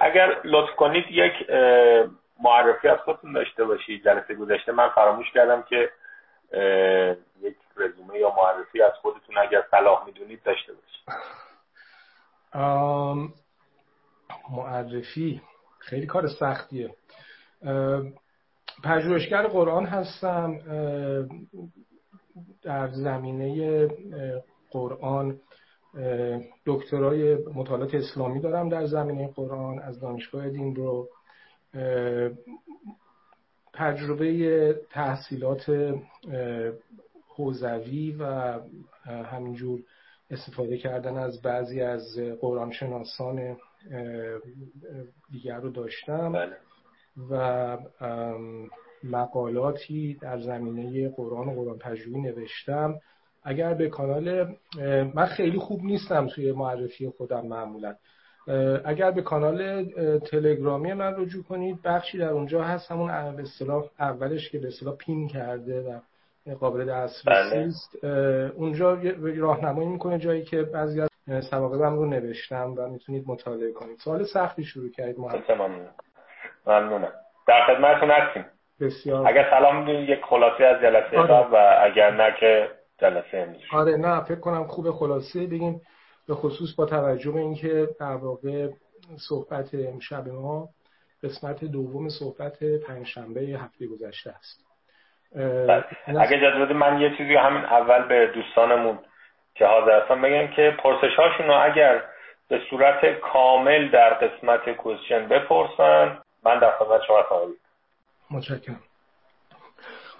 اگر لطف کنید یک معرفی از خودتون داشته باشید. جلسه گذشته من فراموش کردم که یک رزومه یا معرفی از خودتون اگر صلاح می‌دونید داشته باشید. معرفی خیلی کار سختیه. پژوهشگر قرآن هستم. در زمینه قرآن دکترای مطالعات اسلامی دارم در زمینه قرآن از دانشگاه دین رو تجربه تحصیلات حوزوی و همینجور استفاده کردن از بعضی از قرآن شناسان دیگر رو داشتم. بله. و مقالاتی در زمینه قرآن و قرآن پژوهی نوشتم. اگر به کانال من خیلی خوب نیستم توی معرفی خودم معمولا. اگر به کانال تلگرامی من رجوع کنید بخشی در اونجا هست. همون به اصطلاح اولش که به اصطلاح پین کرده و قابل دسترسی بله. است اونجا راهنمایی می‌کنه جایی که بعضی از سواقبم رو نوشتم و می‌تونید مطالعه کنید. سوال سختی شروع کردید ممنونم ممنونم. در خدمتتون هستیم. بسیار. اگر سلام یک خلاصه از جلسه آره. و اگر نه که جلسه امروز آره نه فکر کنم خوب خلاصه. بگیم به خصوص با توجه به اینکه در واقع صحبت امشب ما قسمت دوم صحبت پنجشنبه هفته گذشته است. اگه اجازه من یه چیزی همین اول به دوستانمون که حاضر هستن بگم که پرسش هاشون رو اگر به صورت کامل در قسمت کوشن بپرسن من در خدمت شما خواهیم. متشکرم.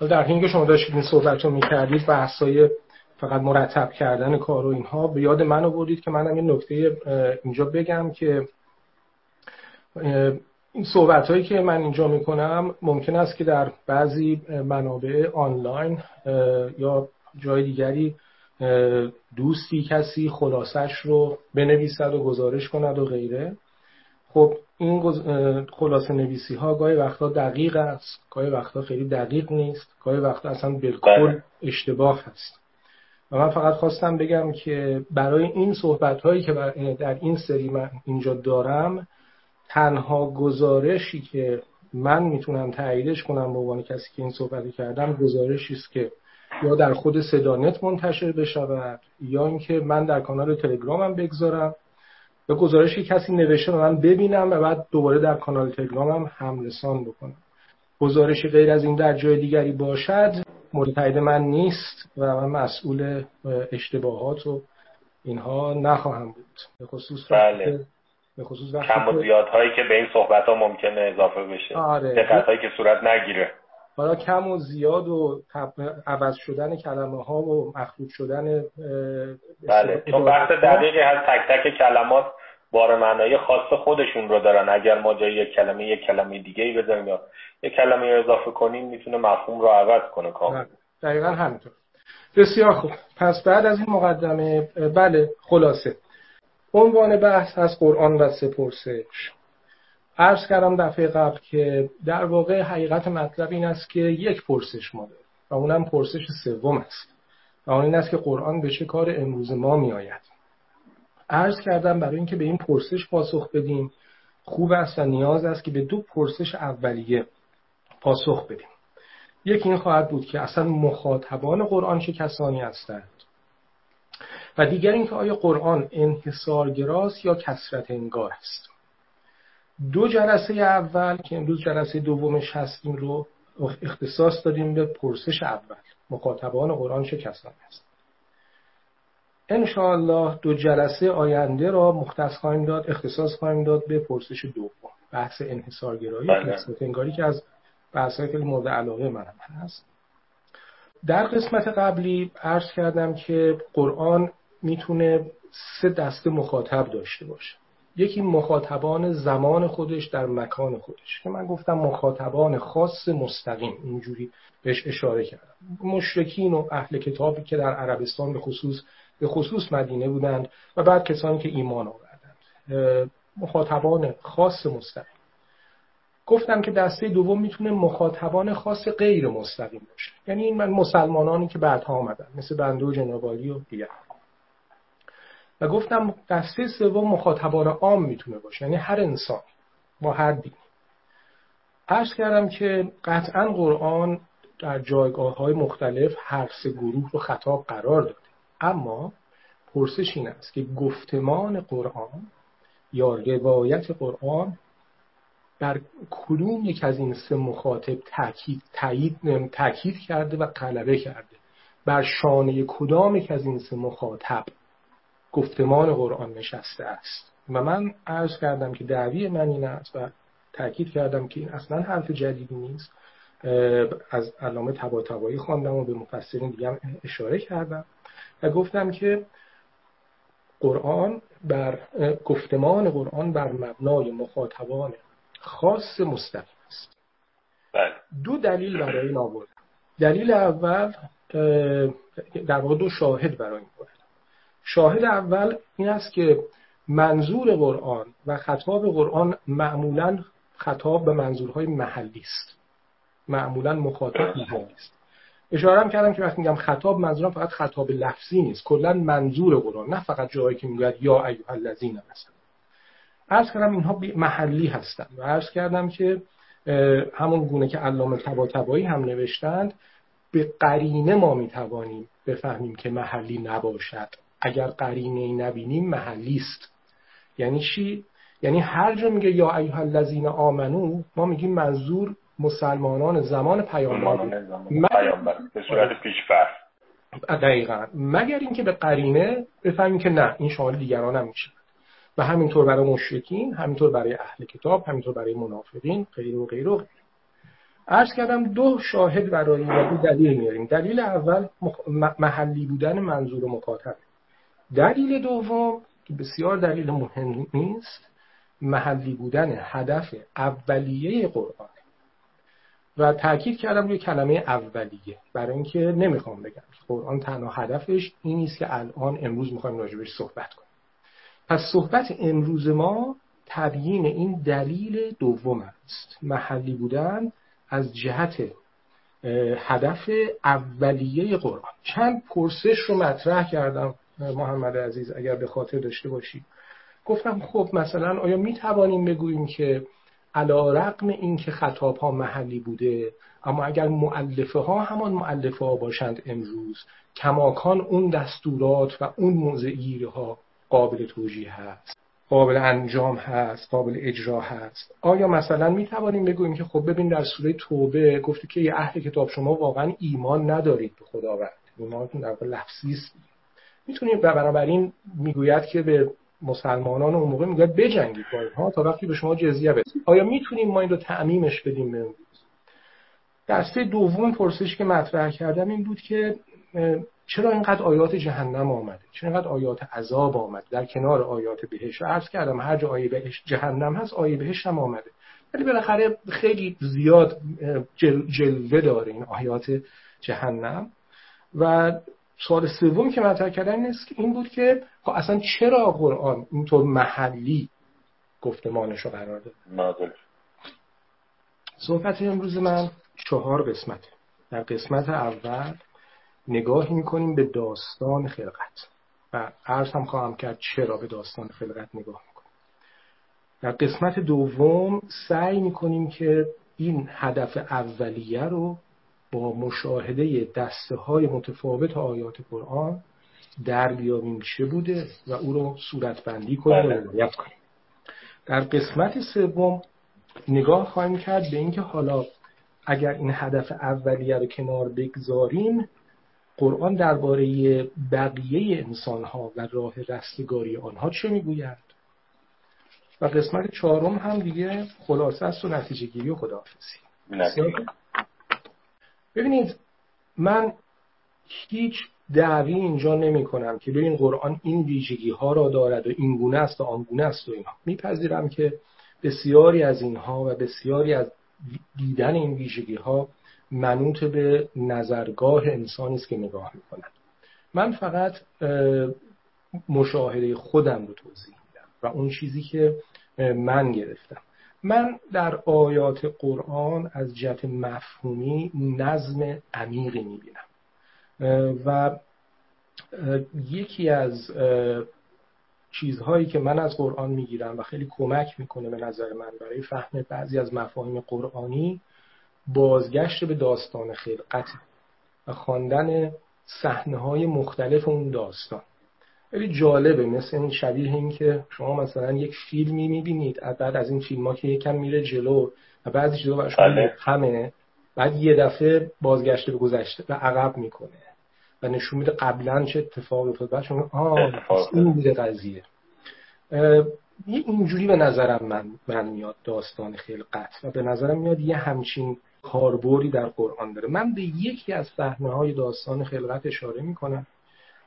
در حین که شما داشتید این صحبت رو می‌کردید بحثای فقط مرتب کردن کار و اینها به یاد من آوردید که منم این نکته اینجا بگم که این صحبت هایی که من اینجا می‌کنم ممکن است که در بعضی منابع آنلاین یا جای دیگری دوستی کسی خلاصش رو بنویسد و گزارش کند و غیره. خب این خلاصه نویسی ها گاهی وقتا دقیق است گاهی وقتا خیلی دقیق نیست گاهی وقتا اصلا بالکل بله. اشتباه هست و من فقط خواستم بگم که برای این صحبت هایی که در این سری من اینجا دارم تنها گزارشی که من می‌تونم تاییدش کنم به عنوان کسی که این صحبتی کردم گزارشی است که یا در خود صدانت منتشر بشود یا اینکه من در کانال تلگرامم بگذارم یا گزارشی کسی نوشته و من ببینم و بعد دوباره در کانال تلگرامم هم رسان بکنم. گزارش غیر از این در جای دیگری باشد مورد من نیست و من مسئول اشتباهات و اینها نخواهم بود. به خصوص بله. به خصوص کم و زیادهایی که به این صحبت ها ممکنه اضافه بشه. آره. دقت هایی که صورت نگیره. حالا کم و زیاد و عوض شدن کلمه ها و مخلوط شدن بله. چون بحث دقیقی هست تک تک کلمات بار معنای خاص خودشون رو دارن. اگر ما جای یک کلمه یک کلمه دیگه ای بزنیم یا یک کلمه اضافه کنیم می‌تونه مفهوم رو عوض کنه کامل. بله. دقیقا همینطور. بسیار خوب. پس بعد از این مقدمه بله خلاصه. عنوان بحث از قرآن و سپرسش. عرض کردم دفعه قبل که در واقع حقیقت مطلب این است که یک پرسش ما داریم و اونم پرسش سوم است. و اون این است که قرآن به چه کار امروز ما می آید عرض کردم برای اینکه به این پرسش پاسخ بدیم خوب است و نیاز است که به دو پرسش اولیه پاسخ بدیم. یکی این خواهد بود که اصلا مخاطبان قرآن چه کسانی هستند؟ و دیگر اینکه آیا قرآن انحصارگراست یا کسرت انگار است؟ دو جلسه اول که امروز جلسه دومش هستیم رو اختصاص دادیم به پرسش اول مخاطبان قرآن چه کسانی است انشاءالله دو جلسه آینده را مختص خواهیم داد اختصاص خواهیم داد به پرسش دوم. بحث انحصارگرایی بله. کسرت انگاری که از بحث که مورد علاقه من هست. در قسمت قبلی عرض کردم که قرآن می‌تونه سه دسته مخاطب داشته باشه. یکی مخاطبان زمان خودش در مکان خودش که من گفتم مخاطبان خاص مستقیم اینجوری بهش اشاره کردم. مشرکین و اهل کتابی که در عربستان به خصوص به خصوص مدینه بودند و بعد کسانی که ایمان آوردند. مخاطبان خاص مستقیم. گفتم که دسته دوم می‌تونه مخاطبان خاص غیر مستقیم باشه. یعنی این من مسلمانانی که بعدها آمدن مثل بنده و جنابالی و دیگر. و گفتم دسته سوم مخاطبان عام می‌تونه باشه یعنی هر انسان با هر دینی عرض کردم که قطعا قرآن در جایگاه های مختلف هر سه گروه رو خطاب قرار داده اما پرسش این است که گفتمان قرآن یا روایت قرآن در کدوم یک از این سه مخاطب تاکید تاکید کرده و غلبه کرده؟ بر شانه کدام یک از این سه مخاطب گفتمان قرآن نشسته است؟ و من عرض کردم که دعوی من این است و تاکید کردم که این اصلا حرف جدیدی نیست. از علامه تبا خواندم و به مفسرین دیگه اشاره کردم. و گفتم که قرآن بر گفتمان قرآن بر مبنای مخاطبان خاص مستقیم است. بله. دو دلیل برای این آوردم. دلیل اول در واقع دو شاهد برای این آوردم. شاهد اول این است که منظور قرآن و خطاب قرآن معمولا خطاب به منظورهای محلی است. معمولا مخاطب محلی است. اشاره هم کردم که وقتی میگم خطاب منظورم فقط خطاب لفظی نیست. کلا منظور قرآن نه فقط جایی که میگه یا ایها الذین مثلا عرض کردم اینها محلی هستند و عرض کردم که همون گونه که علامه طباطبایی هم نوشتند به قرینه ما می‌توانیم بفهمیم که محلی نباشد. اگر قرینه نبینیم محلی است. یعنی چی؟ یعنی هر جا میگه یا ایها الذین آمنو ما میگیم منظور مسلمانان زمان پیامبر به صورت پیشفر دقیقا. مگر اینکه به قرینه بفهمیم که نه این شامل دیگران هم میشه. و همینطور برای مشرکین همینطور برای اهل کتاب همینطور برای منافقین غیر و غیر و عرض کردم دو شاهد برای این دلیل میاریم. دلیل اول محلی بودن منظور مکاتب دلیل دوم که بسیار دلیل مهم نیست محلی بودن هدف اولیه قرآن. و تاکید کردم روی کلمه اولیه. برای اینکه نمی‌خوام بگم قرآن تنها هدفش این نیست که الان امروز می‌خوایم راجبش صحبت کنیم. پس صحبت امروز ما تبیین این دلیل دوم است. محلی بودن از جهت هدف اولیه قرآن. چند پرسش رو مطرح کردم محمد عزیز اگر به خاطر داشته باشی. گفتم خب مثلا آیا می توانیم بگوییم که علا رقم این که خطاب ها محلی بوده اما اگر معلفه ها همان معلفه ها باشند امروز کماکان اون دستورات و اون موضعیره ها قابل توجیه هست قابل انجام هست قابل اجرا هست. آیا مثلا می توانیم بگوییم که خب ببین در سوره توبه گفته که یه اهل کتاب شما واقعا ایمان ندارید به خداوند. ایمانتون در لفظی است. می‌تونیم بنابراین می‌گوید که به مسلمانان اون موقع می‌گوید بجنگید با اینها تا وقتی به شما جزیه بده آیا می‌تونیم ما این رو تعمیمش بدیم به امروز دسته دوم پرسشی که مطرح کردم این بود که چرا اینقدر آیات جهنم آمده؟ چرا اینقدر آیات عذاب آمده؟ در کنار آیات بهش عرض کردم هر جا آیه بهش جهنم هست آیه بهش هم آمده. ولی بالاخره خیلی زیاد جل جلوه داره این آیات جهنم. و سوال سوم که مطرح کردن این, این بود که خب اصلا چرا قرآن اینطور محلی گفتمانش رو قرار داده صحبت امروز من چهار قسمت در قسمت اول نگاهی می‌کنیم به داستان خلقت و عرض هم خواهم کرد چرا به داستان خلقت نگاه می‌کنیم. در قسمت دوم سعی می‌کنیم که این هدف اولیه رو با مشاهده دسته های متفاوت آیات قرآن در بیابیم چه بوده و او رو صورت بندی کنیم و بله. کنیم در قسمت سوم نگاه خواهیم کرد به اینکه حالا اگر این هدف اولیه رو کنار بگذاریم قرآن درباره بقیه انسان ها و راه رستگاری آنها چه می‌گوید؟ و قسمت چهارم هم دیگه خلاصه است و نتیجه گیری و خداحافظی. ببینید من هیچ دعوی اینجا نمی کنم که ببین قرآن این ویژگی ها را دارد و این گونه است و آن گونه است و اینها. میپذیرم که بسیاری از اینها و بسیاری از دیدن این ویژگی ها منوط به نظرگاه انسانی است که نگاه می‌کنن من فقط مشاهده خودم رو توضیح میدم و اون چیزی که من گرفتم. من در آیات قرآن از جهت مفهومی نظم عمیقی می‌بینم. و یکی از چیزهایی که من از قرآن می‌گیرم و خیلی کمک می‌کنه به نظر من برای فهم بعضی از مفاهیم قرآنی بازگشت به داستان خلقت و خواندن صحنه های مختلف اون داستان. خیلی جالبه مثل این شبیه این که شما مثلا یک فیلمی می‌بینید بعد از این فیلم ها که یکم میره جلو و بعضی چیزا برای شما بله. همه بعد یه دفعه بازگشته به گذشته و عقب می‌کنه و نشون میده قبلا چه اتفاقی افتاد. بعد شما آه این بوده قضیه. یه اینجوری به نظرم من, من میاد داستان خلقت و به نظرم میاد یه همچین کاربردی در قرآن داره. من به یکی از صحنه های داستان خلقت اشاره می‌کنم.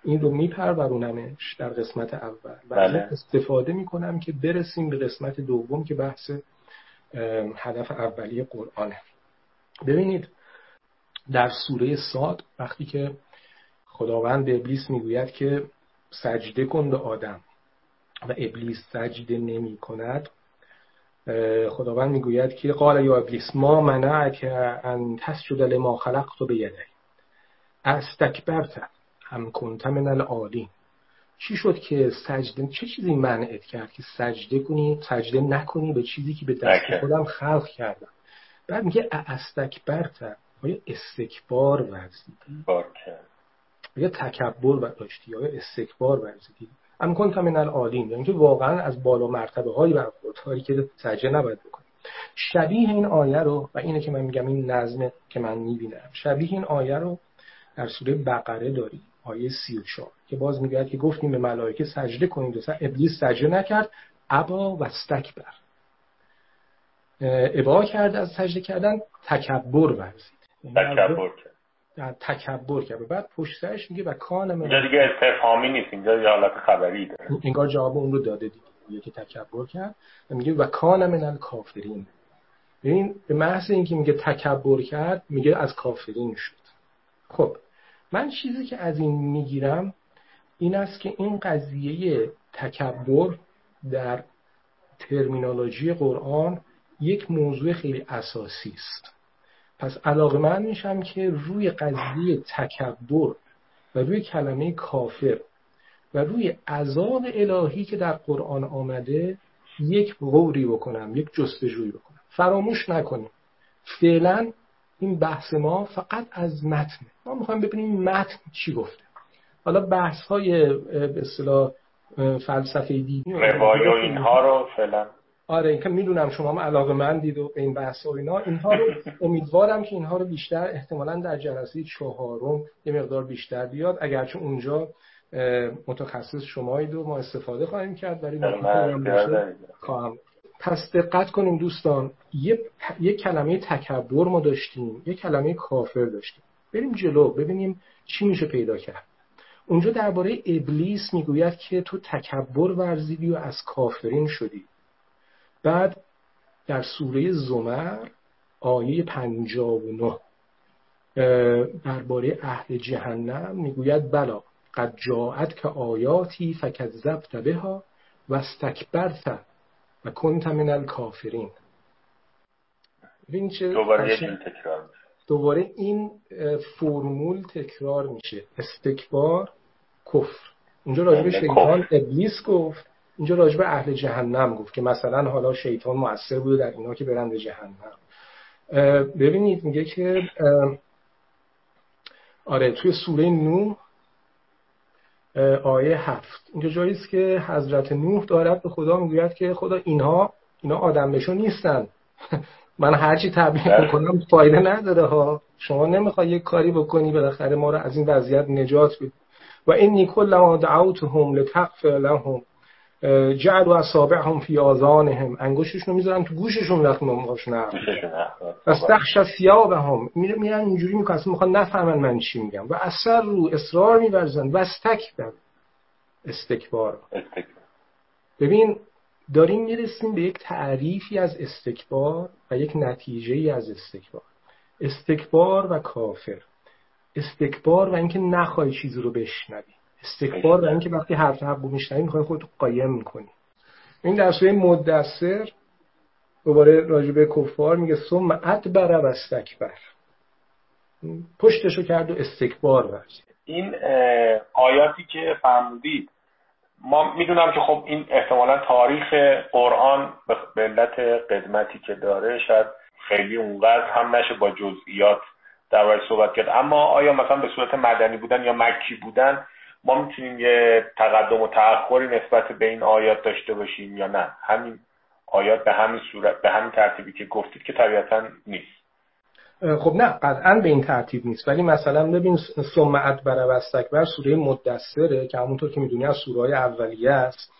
این رو میپرورونمش در قسمت اول. و بله. استفاده می‌کنم که برسیم به قسمت دوم که بحث هدف اولیه قرآنه. ببینید در سوره ساد وقتی که خداوند به ابلیس می‌گوید که سجده کن به آدم و ابلیس سجده نمی کند خداوند می‌گوید که قال یا ابلیس ما منعک ان تسجد لما خلقت بیدی. استکبرت. هم کنت من العالین چی شد که سجده چه چیزی منعت کرد که سجده کنی سجده نکنی به چیزی که به دست خودم خلق کردم؟ بعد میگه استکبرت آیا استکبار ورزیدی؟ یا تکبر داشتی یا استکبار ورزیدی؟ ام کنت من العالین یعنی که واقعا از بالا مرتبه هایی برخورد که سجده نباید بکنی. شبیه این آیه رو و اینه که من میگم این نظمه که من می‌بینم. شبیه این آیه رو در سوره بقره داریم. آیه 34 که باز میگه که گفتیم به ملائکه سجده کنید و ابلیس سجده نکرد. ابا و استکبر. ابا کرد از سجده کردن تکبر ورزید. تکبر کرد. تکبر کرد. بعد پشت سرش میگه و کان من اینجا دیگه استفهامی نیست. اینجا یه حالت خبری داره. انگار جواب اون رو داده دیگه. میگه که تکبر کرد. و میگه و کان من الکافرین. ببین به محض اینکه میگه تکبر کرد میگه از کافرین شد. خب من چیزی که از این می‌گیرم این است که این قضیه تکبر در ترمینولوژی قرآن یک موضوع خیلی اساسی است. پس علاقه من میشم که روی قضیه تکبر و روی کلمه کافر و روی عذاب الهی که در قرآن آمده یک غوری بکنم یک جستجویی بکنم. فراموش نکنیم فعلا این بحث ما فقط از متن. ما می‌خوایم ببینیم متن چی گفته. حالا بحث های به اصطلاح فلسفه دینی و اینها رو فعلا. آره اینکه می‌دونم شما هم علاقه من دید و این بحث و اینا. اینها رو امیدوارم که اینها رو بیشتر احتمالا در جلسه چهارم یه مقدار بیشتر بیاد. اگرچه اونجا متخصص شمایید و ما استفاده خواهیم کرد برای خواهم پس دقت کنیم دوستان یه, یه کلمه تکبر ما داشتیم یه کلمه کافر داشتیم. بریم جلو ببینیم چی میشه پیدا کرد. اونجا درباره ابلیس می‌گوید که تو تکبر ورزیدی و از کافرین شدی. بعد در سوره زمر آیه 59 درباره اهل جهنم می‌گوید بلا قد جاعت که آیاتی فکذبت بها و استکبرت و کنت من الکافرین دوباره تکرار دوباره این فرمول تکرار میشه. استکبار کفر. اونجا راجب شیطان ابلیس گفت. اینجا راجب اهل جهنم گفت که مثلا حالا شیطان مؤثر بوده در اینا که برن به جهنم. ببینید میگه که آره توی سوره نوح آیه هفت. اینجا جایی که حضرت نوح دارد به خدا می‌گوید که خدا اینها اینا آدم بشو نیستن. من هرچی تبلیغ بکنم فایده نداره ها. شما نمی‌خوای یک کاری بکنی بالاخره ما رو از این وضعیت نجات بدی و اینی کلما دعوتهم لتغفر لهم. جعلوا اصابعهم فی آذانهم. انگشتشون رو می‌ذارن تو گوششون وقتی ماشون پس تخش ثیابهم میرن اینجوری می‌کنن. اصلا می‌خوان نفهمن من چی میگم. و اثر رو اصرار میورزن. و استکبر. استکبار. ببین داریم می‌رسیم به یک تعریفی از استکبار و یک نتیجه از استکبار. استکبار و کافر. استکبار و اینکه نخوای چیزی رو بشنوی. استکبار و اینکه وقتی حرف حق میشنوی می‌خوای خودت قایم می‌کنی. این در سوره مدثر دوباره راجبه کفار میگه ثم ادبر و استکبر. پشتشو کرد و استکبار ورزید. این آیاتی که فرمودید ما می‌دونم که خب این احتمالا تاریخ قرآن به علت قدمتی که داره شاید خیلی اونقدر هم نشه با جزئیات در صحبت کرد. اما آیا مثلا به صورت مدنی بودن یا مکی بودن ما می‌تونیم یه تقدم و تأخری نسبت به این آیات داشته باشیم یا نه؟ همین آیات به همین صورت به همین ترتیبی که گفتید که طبیعتا نیست. خب نه قطعا به این ترتیب نیست. ولی مثلا ببین ثم ادبر و استکبر سوره مدثره که همونطور که می‌دونی از سوره اولیه است.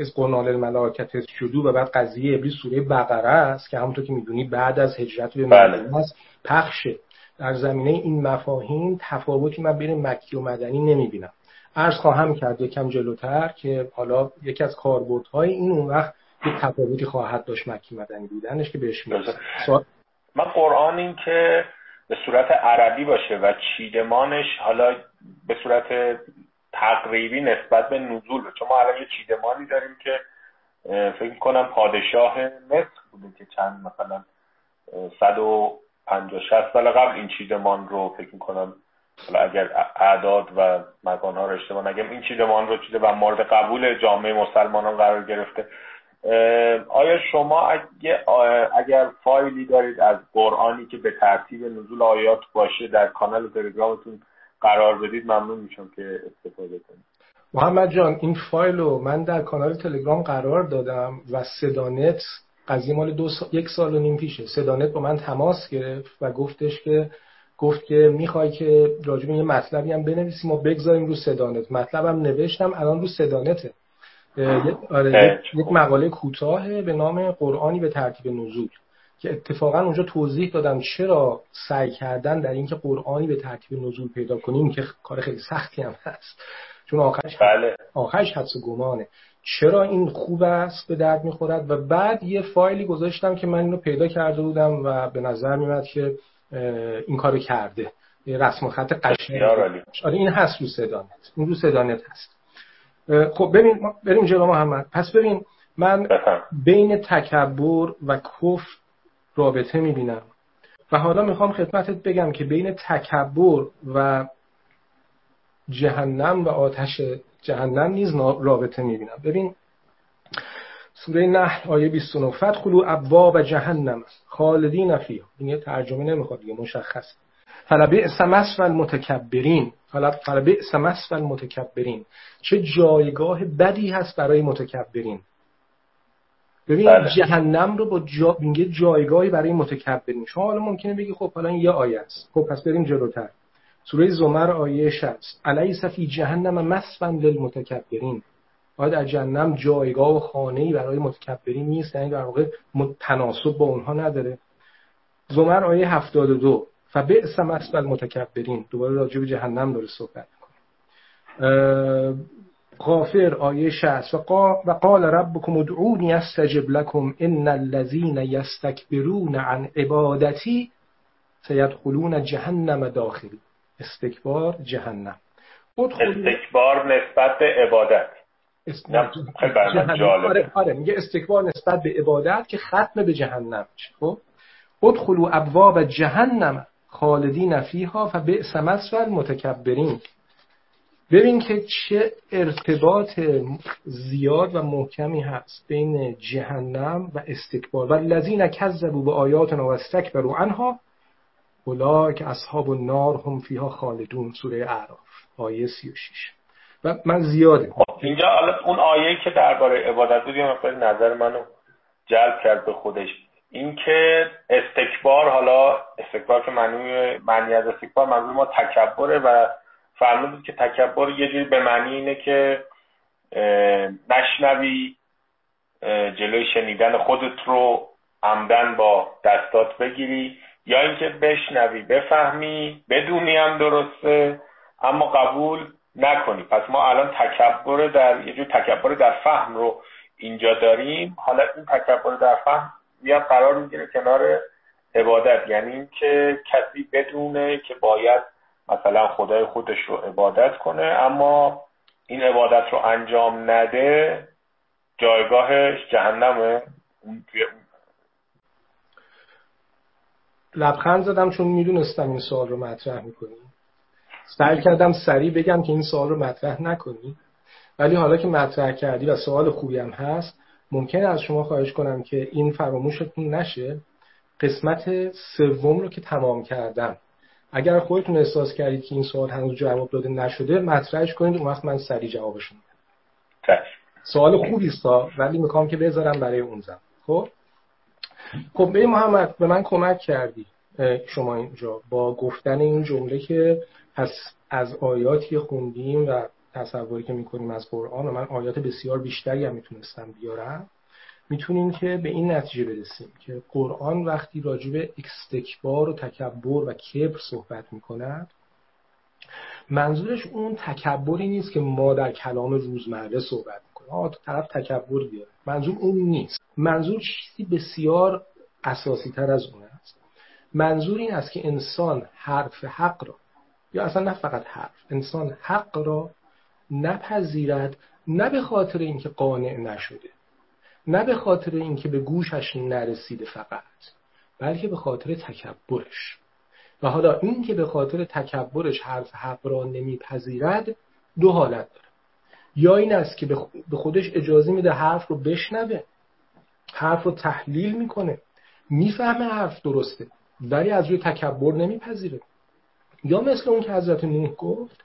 از قرنال الملائکت شدو و بعد قضیه ابلیس سوره بقره است که همونطور که می‌دونی بعد از هجرت به بله. مدینه است پخشه. در زمینه این مفاهیم تفاوتی من بین مکی و مدنی نمی‌بینم. عرض خواهم کرد یکم جلوتر که حالا یکی از کاربردهای این اون وقت یک تفاوتی خواهد داشت مکی مدنی بودنش که بهش می‌رسه من قرآن این که به صورت عربی باشه و چیدمانش حالا به صورت تقریبی نسبت به نزول چون ما الان یه چیدمانی داریم که فکر کنم پادشاه مصر بوده که چند مثلا 150 60 سال قبل این چیدمان رو فکر کنم اگر اعداد و مکان ها رو اشتباه نگم این چیدمان رو چیده و مورد قبول جامعه مسلمانان قرار گرفته. آیا شما اگر فایلی دارید از قرآنی که به ترتیب نزول آیات باشه در کانال تلگرامتون قرار بدید ممنون میشم که استفاده کنید. محمد جان این فایل رو من در کانال تلگرام قرار دادم و سدانت قضیه مال دو یک سال و نیم پیشه. سدانت با من تماس گرفت و گفتش که گفت که می‌خوای که راجب یه مطلبی هم بنویسیم و بگذاریم رو سدانت مطلبم نوشتم الان رو سدانته آره یک مقاله کوتاه به نام قرآنی به ترتیب نزول که اتفاقا اونجا توضیح دادم چرا سعی کردن در اینکه قرآنی به ترتیب نزول پیدا کنیم که کار خیلی سختی هم هست. چون آخرش بله. آخرش حدس گمانه. چرا این خوب است به درد می‌خورد؟ و بعد یه فایلی گذاشتم که من اینو پیدا کرده بودم و به نظر میاد که این کارو کرده. رسم خط قشنگ. آره این هست رو سدانت این رو سدانت هست. خب ببین بریم جلو محمد. پس ببین من بین تکبر و کف رابطه می‌بینم. و حالا می‌خوام خدمتت بگم که بین تکبر و جهنم و آتش جهنم نیز رابطه می‌بینم. ببین سوره نحل آیه 29 فتخلو ابواب جهنم خالدین فیها. این یه ترجمه نمی‌خواد دیگه مشخص. فلبئس مثوى المتکبرین. فلبئس مثوى المتکبرین. چه جایگاه بدی هست برای متکبرین. ببین بله. جهنم رو با جا... جایگاهی برای متکبرین. شما حالا ممکنه بگی خب حالا یه آیه است. خب پس بریم جلوتر. سوره زمر آیه 60 الیس فی جهنم مثوى للمتکبرین. آیا در جهنم جایگاه و خانه‌ای برای متکبرین نیست؟ یعنی در واقع تناسب با اونها نداره. زمر آیه 72 فبئس مثوى المتکبرین. دوباره راجع به جهنم داره صحبت می‌کنه. غافر آیه 60 و قال ربكم ادعوني استجب لكم ان الذين يستكبرون عن عبادتي سيدخلون جهنم داخلی. استکبار جهنم. استکبار نسبت به عبادت. آره آره میگه استکبار نسبت به عبادت که ختم به جهنم خب؟ ادخلوا ابواب جهنم خالدین فیها و بئس مثوى متکبرین ببین که چه ارتباط زیاد و محکمی هست بین جهنم و استکبار. و الذین کذبوا به آیاتنا و استکبروا عنها اولئک اصحاب النار هم فیها خالدون. سوره اعراف آیه 36 و من زیاده. خب، اینجا اون آیه که درباره عبادت بود یه نظر منو جلب کرد به خودش. اینکه استکبار حالا استکبار که معنی معنی از استکبار منظور ما تکبره و فرمودید که تکبر یه جوری به معنی اینه که نشنوی جلوی شنیدن خودت رو عمدن با دستات بگیری یا اینکه بشنوی بفهمی بدونی هم درسته اما قبول نکنی. پس ما الان تکبر در یه جور تکبر در فهم رو اینجا داریم. حالا این تکبر در فهم میاد قرار می‌گیره کنار عبادت. یعنی اینکه کسی بدونه که باید مثلا خدای خودش رو عبادت کنه اما این عبادت رو انجام نده جایگاهش جهنمه. اون لبخند زدم چون می‌دونستم این سوال رو مطرح می‌کنی. سعی کردم سریع بگم که این سوال رو مطرح نکنی. ولی حالا که مطرح کردی و سوال خوبی هم هست ممکنه از شما خواهش کنم که این فراموشتون نشه. قسمت سوم رو که تمام کردم. اگر خودتون احساس کردید که این سوال هنوز جواب داده نشده مطرحش کنید. اون وقت من سریع جوابشون میدم. سوال خوبی است ولی می‌خوام که بذارم برای اون زم خب؟ خب به محمد به من کمک کردی شما اینجا با گفتن این جمله که پس از آیاتی خوندیم و تصوری که می‌کنیم از قرآن و من آیات بسیار بیشتری هم می‌تونستم بیارم می‌تونیم که به این نتیجه برسیم که قرآن وقتی راجع به استکبار و تکبر و کبر صحبت می‌کند منظورش اون تکبری نیست که ما در کلام روزمره صحبت می‌کنیم. آه طرف تکبر بیاره. منظور اون نیست. منظور چیزی بسیار اساسی تر از اون است. منظور این است که انسان حرف حق را یا اصلا نه فقط حرف انسان حق را نپذیرد نه به خاطر اینکه قانع نشده نه به خاطر اینکه به گوشش نرسیده فقط بلکه به خاطر تکبرش. و حالا این که به خاطر تکبرش حرف حق را نمیپذیرد دو حالت داره. یا این است که به خودش اجازه میده حرف رو بشنوه حرف رو تحلیل می‌کنه می‌فهمه حرف درسته ولی از روی تکبر نمیپذیره. یا مثل اون که حضرت نوح گفت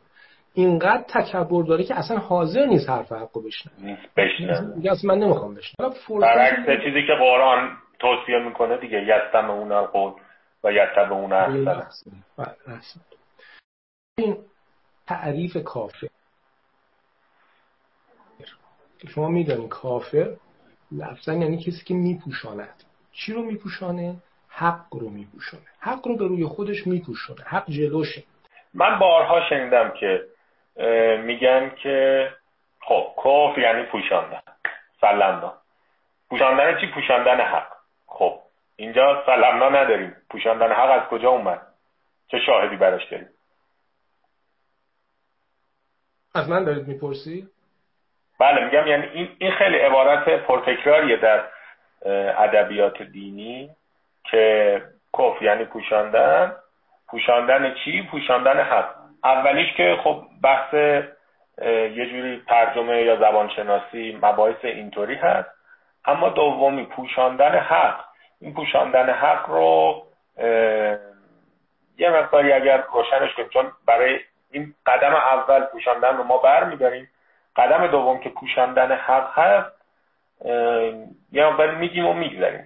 اینقدر تکبر داره که اصلا حاضر نیست حرف حق رو بشنوه بشنوه. اصلا من نمی‌خوام بشنوه. برعکس چیزی که قرآن توصیه می‌کنه دیگه یستم اون القول و یتب اون احسن. این تعریف کافر. شما می‌دونید کافر لفظا یعنی کسی که میپوشاند. چی رو میپوشانه؟ حق رو میپوشانه حق رو به روی خودش میپوشانه حق جلوشه. من بارها شنیدم که میگن که خب کف یعنی پوشاندن. سلمنا. پوشاندن چی؟ پوشاندن حق. خب اینجا سلمنا نداریم. پوشاندن حق از کجا اومد؟ چه شاهدی براش داریم؟ از من دارید می‌پرسی؟ بله میگم یعنی این, این خیلی عبارت پرتکراریه در ادبیات دینی. که کف یعنی پوشاندن پوشاندن چی؟ پوشاندن حق اولیش که خب بحث یه جوری ترجمه یا زبانشناسی مباحث اینطوری هست. اما دومی پوشاندن حق. این پوشاندن حق رو یه مقداری اگر روشنش کنیم چون برای این قدم اول پوشاندن رو ما برمیداریم. قدم دوم که پوشاندن حق هست یه مقداری میگیم و می‌گذاریم.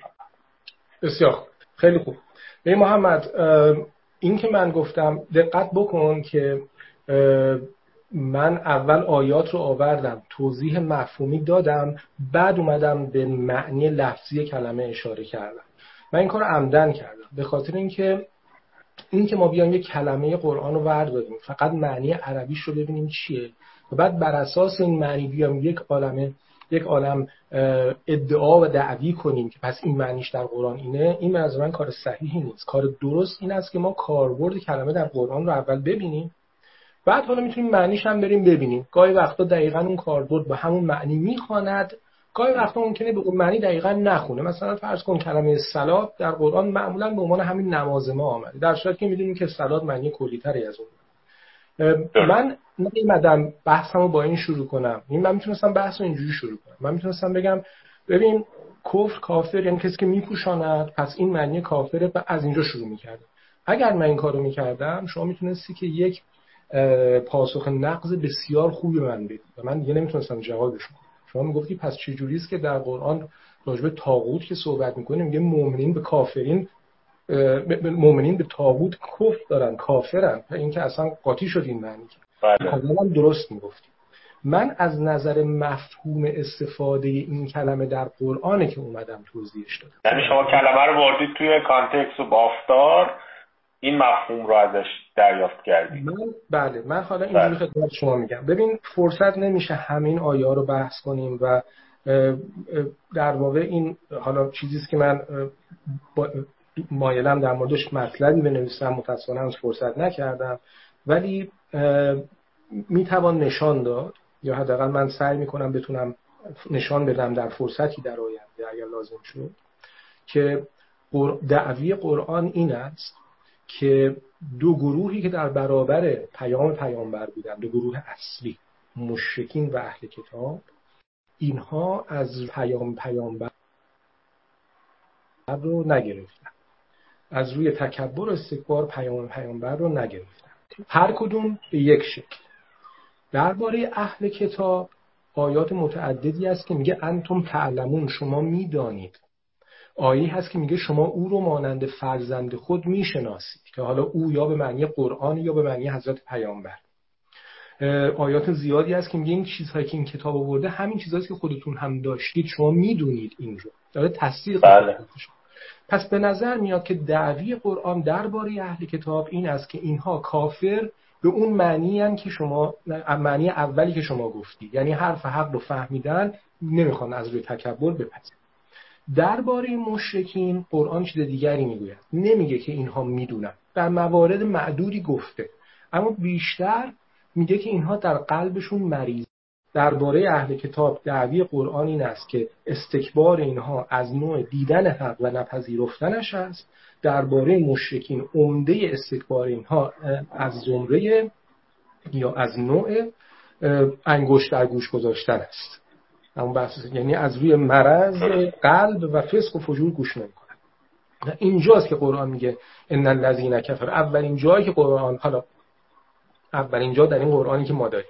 بسیار خیلی خوب. به محمد این که من گفتم دقت بکن که من اول آیات رو آوردم توضیح مفهومی دادم بعد اومدم به معنی لفظی کلمه اشاره کردم. من این کار عمدن کردم به خاطر اینکه این که ما بیایم یک کلمه قرآن رو ورداریم فقط معنی عربیش رو ببینیم چیه و بعد بر اساس این معنی بیام یک عالمه یک عالم ادعا و دعوی کنیم که پس این معنیش در قرآن اینه این از من کار صحیحی نیست. کار درست این است که ما کاربرد کلمه در قرآن رو اول ببینیم بعد حالا می‌تونیم معنیش هم بریم ببینیم. گاهی وقتا دقیقا اون کاربرد به همون معنی می‌خواند گاهی وقتا ممکنه به اون معنی دقیقا نخونه. مثلا فرض کن کلمه سلات در قرآن معمولا به عنوان همین نماز ما آمده در صورتی که می‌دونیم که سلات معنی کلیتری از اون من نیومدم بحثمو با این شروع کنم. این من می‌تونستم بحث رو اینجوری شروع کنم. من می‌تونستم بگم ببین کفر کافر یعنی کسی که میپوشاند پس این معنی کافره و از اینجا شروع می‌کردم اگر من این کارو می‌کردم شما می‌تونستی که یک پاسخ نقض بسیار خوبی من بدی. و من دیگه نمی‌تونستم جوابش کنم شما می‌گفتی پس چه است که در قرآن راجبه تاغوت که صحبت می‌کنیم میگه مؤمنین به کافرین مؤمنین به تاغوت کفر دارن کافرن. اینکه اصلا قاطی شد این معنی بله. درست می‌گفتی من از نظر مفهوم استفاده این کلمه در قرآنه که اومدم توضیحش دادم. یعنی شما کلمه رو بردید توی کانتکس و بافتار این مفهوم رو ازش دریافت کردید. من بله. من حالا اینجوری بله. خدمت شما میگم. ببین فرصت نمیشه همین آیا رو بحث کنیم و در واقع این حالا چیزی که من مایلم در موردش مطلبی بنویسم متاسفانه از فرصت نکردم. ولی می‌توان نشان داد یا حداقل من سعی می‌کنم بتونم نشان بدم در فرصتی در آینده اگر لازم شد که دعوی قرآن این است که دو گروهی که در برابر پیام پیامبر بودن دو گروه اصلی مشرکین و اهل کتاب اینها از پیام پیامبر رو نگرفتن. از روی تکبر و استکبار پیام پیامبر رو نگرفتن هر کدوم به یک شکل. درباره اهل کتاب آیات متعددی است که میگه انتم تعلمون شما می‌دانید. آیه هست که میگه شما او رو مانند فرزند خود می‌شناسید که حالا او یا به معنی قرآن یا به معنی حضرت پیامبر. آیات زیادی هست که میگه این چیزهایی که این کتاب آورده همین چیزهایی که خودتون هم داشتید شما می‌دونید این رو. داره تصدیق بله. پس به نظر میاد که دعوی قرآن درباره اهل کتاب این است که اینها کافر به اون معنی که شما معنی اولی که شما گفتی. یعنی حرف حق رو فهمیدن نمی‌خوان از روی تکبر بپذیرن. درباره مشرکین قرآن چیز دیگری می‌گوید. نمیگه که اینها می‌دونن. در موارد معدودی گفته. اما بیشتر میگه که اینها در قلبشون مریض درباره اهل کتاب دعوی قرآن این است که استکبار اینها از نوع دیدن حق و نپذیرفتنش است. درباره مشرکین عمده استکبار اینها از زمره یا از نوع انگشت در گوش گذاشتن است. همون بحث یعنی از روی مرض قلب و فسق و فجور گوش نمی‌کنن. اینجاست که قرآن میگه ان الذين کفر اولین جایی که قرآن حالا اولین جا در این قرآنی که ما داریم.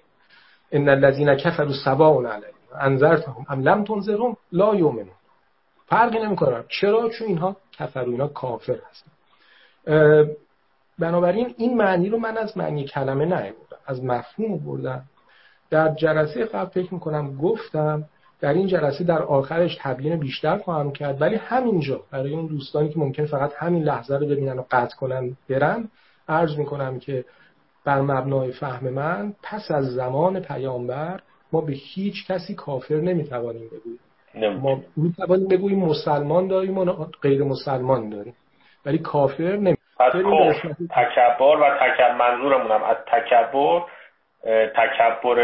ان الذين كفروا سواء علیهم انذرتهم ام لم تنذرهم لا یؤمنون. فرقی نمی‌کنه. چرا؟ چون اینها کفر و اینا کافر هستن. بنابراین این معنی رو من از معنی کلمه نیاوردم. از مفهوم بردم. در جلسه قبل فکر می‌کنم گفتم در این جلسه در آخرش تبیین بیشتر خواهم کرد. ولی همینجا برای اون دوستانی که ممکن فقط همین لحظه رو ببینن و قطع کنن برن عرض می‌کنم که بر مبنای فهم من پس از زمان پیامبر ما به هیچ کسی کافر نمی‌توانیم بگوییم. ما می‌توانیم بگوییم مسلمان داریم و غیر مسلمان داریم. ولی کافر نمی تکبر و تکبر منظورمونم از تکبر تکبر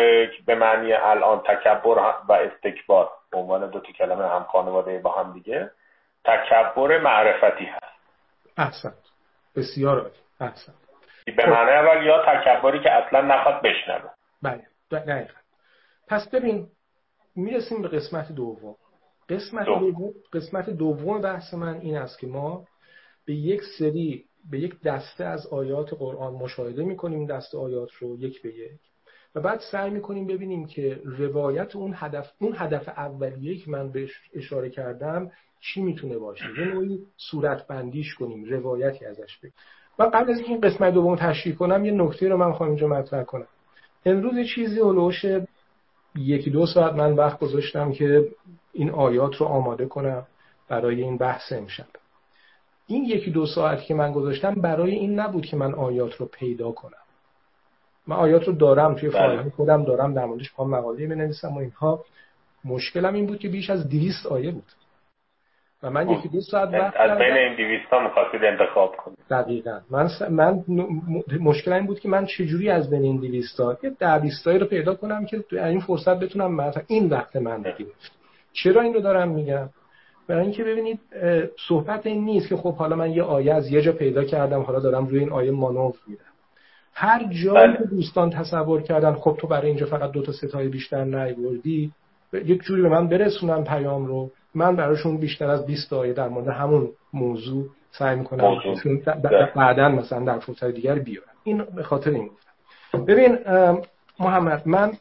به معنی الان تکبر و استکبار. به عنوان دو تا کلمه هم خانواده با هم دیگه. تکبر معرفتی هست. احسن بسیار عالی. احسن به معنی اول یا تکبری که اصلا نخواد بشنوه. بله دقیقا. پس ببین می‌رسیم به قسمت دوم. قسمت دوم. قسمت دوم بحث من این است که ما به یک سری به یک دسته از آیات قرآن مشاهده می‌کنیم دسته آیات رو یک به یک. و بعد سعی می‌کنیم ببینیم که روایت اون هدف اون هدف اولیه که من بهش اشاره کردم چی می‌تونه باشه. یه نوعی صورت بندیش کنیم روایتی ازش بگیم. و قبل از این قسمت دوم تشریح کنم یه نکته رو من خواهم اینجا مطرح کنم. امروز چیزی اولوش یکی دو ساعت من وقت گذاشتم که این آیات رو آماده کنم برای این بحث امشب. این یکی دو ساعت که من گذاشتم برای این نبود که من آیات رو پیدا کنم. من آیات رو دارم توی بله. فایل خودم دارم در موردش مقاله بنویسم و اینها. مشکلم این بود که بیش از 200 آیه بود. و من یکی دو ساعت وقت از بین این 200 ها می‌خواستید انتخاب کنید. دقیقاً. من س... من مشکل این بود که من چجوری از بین این 200 تا یه 10 20 رو پیدا کنم که این فرصت بتونم مثلا این وقت من بگیرم چرا این رو دارم میگم؟ برای اینکه ببینید صحبت این نیست که خب حالا من یه آیه از یه جا پیدا کردم حالا دارم روی این آیه مانور میدم هر جایی بله. که دوستان تصور کردن خب تو برای اینجا فقط دو تا ستای بیشتر نیوردی یک جوری به من برسونن پیام رو. من براشون بیشتر از 20 آیه در مورد همون موضوع سعی می‌کنم بعدا مثلا در فرصت دیگر بیارم. این به خاطر این گفتم. ببین محمد من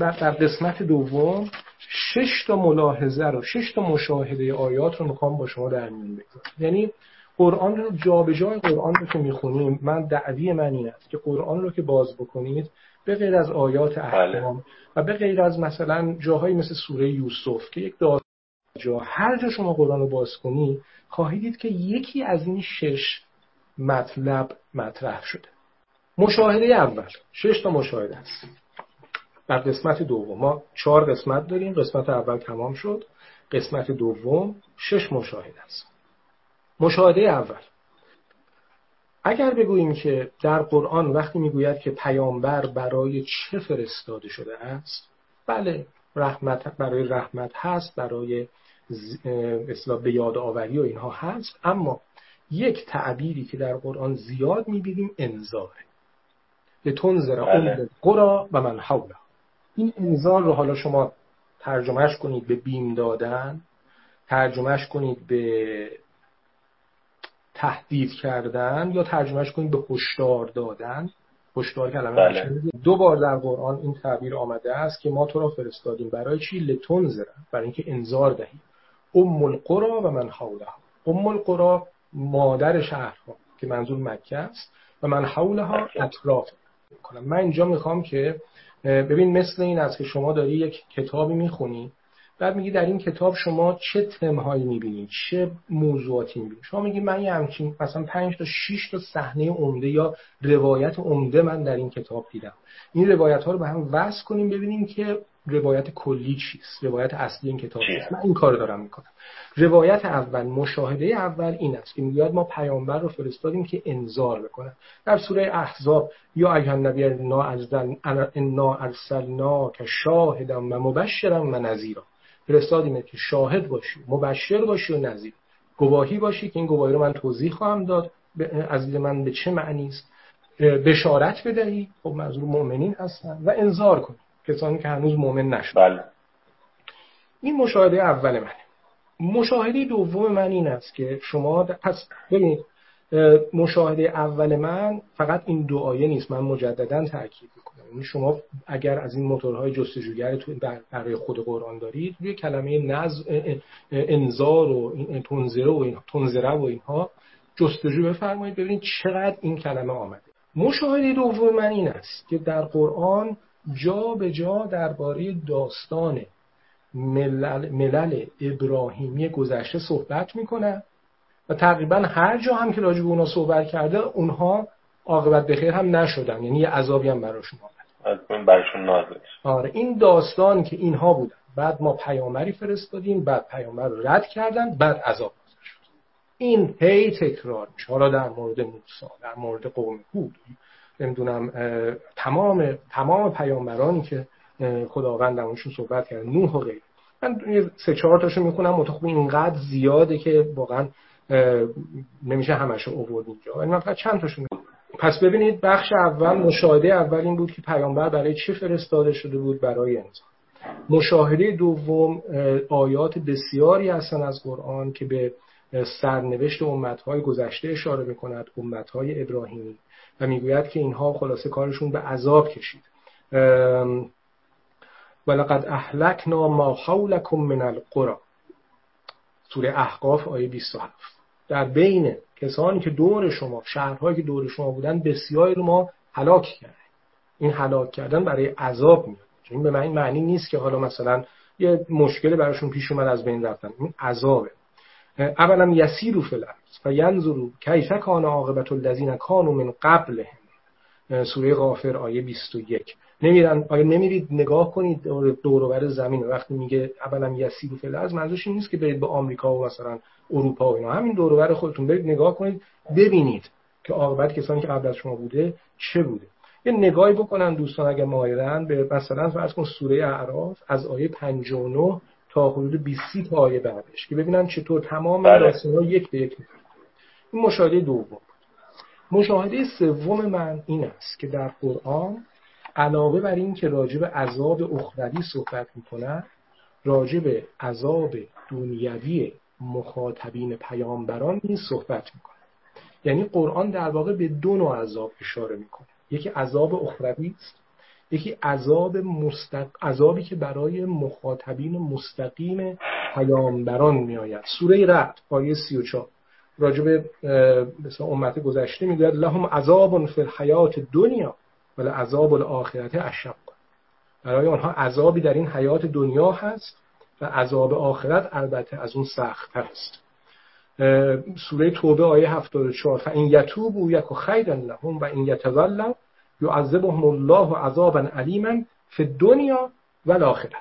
در قسمت دوم شش تا ملاحظه رو شش تا مشاهده آیات رو می‌خوام با شما در میون بگذارم. یعنی قرآن رو جابجای قرآن رو که می‌خونیم من دعوی من این است که قرآن رو که باز بکنید به غیر از آیات احکام بله. و به غیر از مثلا جاهایی مثل سوره یوسف که یک جا هر جا شما قرآن رو باز کنی خواهید دید که یکی از این شش مطلب مطرح شده. مشاهده اول. شش تا مشاهده است. در قسمت دوم. ما چهار قسمت داریم. قسمت اول تمام شد. قسمت دوم شش مشاهده است. مشاهده اول. اگر بگوییم که در قرآن وقتی می‌گوید که پیامبر برای چه فرستاده شده است بله رحمت برای رحمت هست برای اصلاح به یاد آوری و اینها هست اما یک تعبیری که در قرآن زیاد می‌بینیم انذاره به تنظر بله. قرا و من حوله این انذار رو حالا شما ترجمهش کنید به بیم دادن ترجمهش کنید به تهدید کردن یا ترجمهش کنید به هشدار دادن. هشدار کلمه بله. دو بار در قرآن این تعبیر آمده است که ما تو را فرستادیم. برای چی؟ لتنذر. برای اینکه انذار دهیم. ام القرا و من حولها. ام القرا مادر شهرها که منظور مکه است و من حولها اطراف کنم من اینجا می‌خوام که ببین مثل این است که شما داری یک کتابی می‌خونی بعد میگی در این کتاب شما چه تمهایی می‌بینید چه موضوعاتی می‌بینید شما میگی من یه همچین مثلا 5 تا 6 تا صحنه عمده یا روایت عمده من در این کتاب دیدم. این روایت ها رو به هم وصل کنیم ببینیم که روایت کلی چیست روایت اصلی این کتاب چیست. من این کار دارم می‌کنم. روایت اول مشاهده اول این است که می‌گوید ما پیامبر رو فرستادیم که انذار بکنه در سوره احزاب یا ایها النبی انا ارسلنا که شاهدا و مبشرا و نذیرا. فرستادیم که شاهد باشی مبشر باشی و نذیر. گواهی باشی که این گواهی رو من توضیح خواهم داد. از دید من به چه معنی است؟ بشارت بدهی. خب منظور مؤمنین هستن و انذار کنی. کسانی که هنوز مؤمن نشد بله. این مشاهده اول منه. مشاهده دوم من این است که شما پس ببینید مشاهده اول من فقط این دو آیه نیست. من مجددا تاکید می‌کنم. یعنی شما اگر از این موتورهای جستجوگر تو برای خود قرآن دارید روی کلمه نز انذار و تنزره و اینها تنزره و اینها جستجو بفرمایید ببینید چقدر این کلمه آمده. مشاهده دوم من این است که در قرآن جا به جا درباره داستان ملل, ملل ابراهیمی گذشته صحبت می‌کنه. و تقریبا هر جا هم که راجع به اونا صحبت کرده اونها عاقبت به خیر هم نشدن. یعنی یه عذابی هم براشون آمد. براشون نازل آره این داستان که اینها بودن. بعد ما پیامبری فرستادیم بعد پیامبر رو رد کردن بعد عذاب نازل شد. این هی تکرار میشه. حالا در مورد موسی در مورد قوم هود. نمی‌دونم تمام تمام پیامبرانی که خداوند درمونشون صحبت کرده نوح و غیره. من سه چهار تاشو می‌خونم متخب اینقدر زیاده که واقعا نمیشه همشو اوورد اینجا. ولی من فقط چند تاشو پس ببینید بخش اول مشاهده اول این بود که پیامبر برای چه فرستاده شده بود؟ برای انسان. مشاهده دوم آیات بسیاری هستن از قرآن که به سرنوشت امتهای گذشته اشاره می‌کند امتهای ابراهیمی. و می‌گوید که اینها خلاصه کارشون به عذاب کشید. ولقد اهلکنا ما حولکم من القرى. سوره احقاف آیه 27 در بین کسانی که دور شما شهرهایی که دور شما بودن بسیاری رو ما هلاک کردیم. این هلاک کردن برای عذاب میاد. این به این معنی نیست که حالا مثلا یه مشکل براشون پیش اومد از بین رفتن. این عذابه. اولا یسیرو فی الارض. فینظروا کیف کان عاقبت الذین کانوا من قبلهم. سوره غافر آیه 21 نمیرن آیا نمیرید نگاه کنید دور و زمین؟ وقتی میگه اولا یسیرو الارض منظورش این نیست که برید به آمریکا و مثلا اروپا و اینا. همین دور خودتون برید نگاه کنید ببینید که عاقبت کسانی که قبل از شما بوده چه بوده. یه نگاهی بکنن دوستان اگر مایلن به مثلا فرض کن سوره اعراف از آیه 59 تا حدود 20 تا آیه بعدش که ببینن چطور تمام بله. ها یک به یک این مشاهده دوم. مشاهده سوم من این است که در قرآن علاوه بر این که راجب عذاب اخروی صحبت می‌کنه راجب عذاب دنیوی مخاطبین پیامبران نیز صحبت می‌کنه. یعنی قرآن در واقع به دو نوع عذاب اشاره می‌کنه. یکی عذاب اخروی است. یکی عذاب مستق... عذابی که برای مخاطبین مستقیم پیامبران میآید. سوره رعد آیه 34 راجب مثلا امت گذشته می‌گوید لهم عذاب فی الحیات دنیا ولی عذاب الاخرت اشق. برای آنها عذابی در این حیات دنیا هست و عذاب آخرت البته از اون سخت است. سوره توبه آیه 74 فان یتوبوا یک خیرا لهم و این یتولوا یعذبهم الله عذابا علیما فی الدنیا و الاخره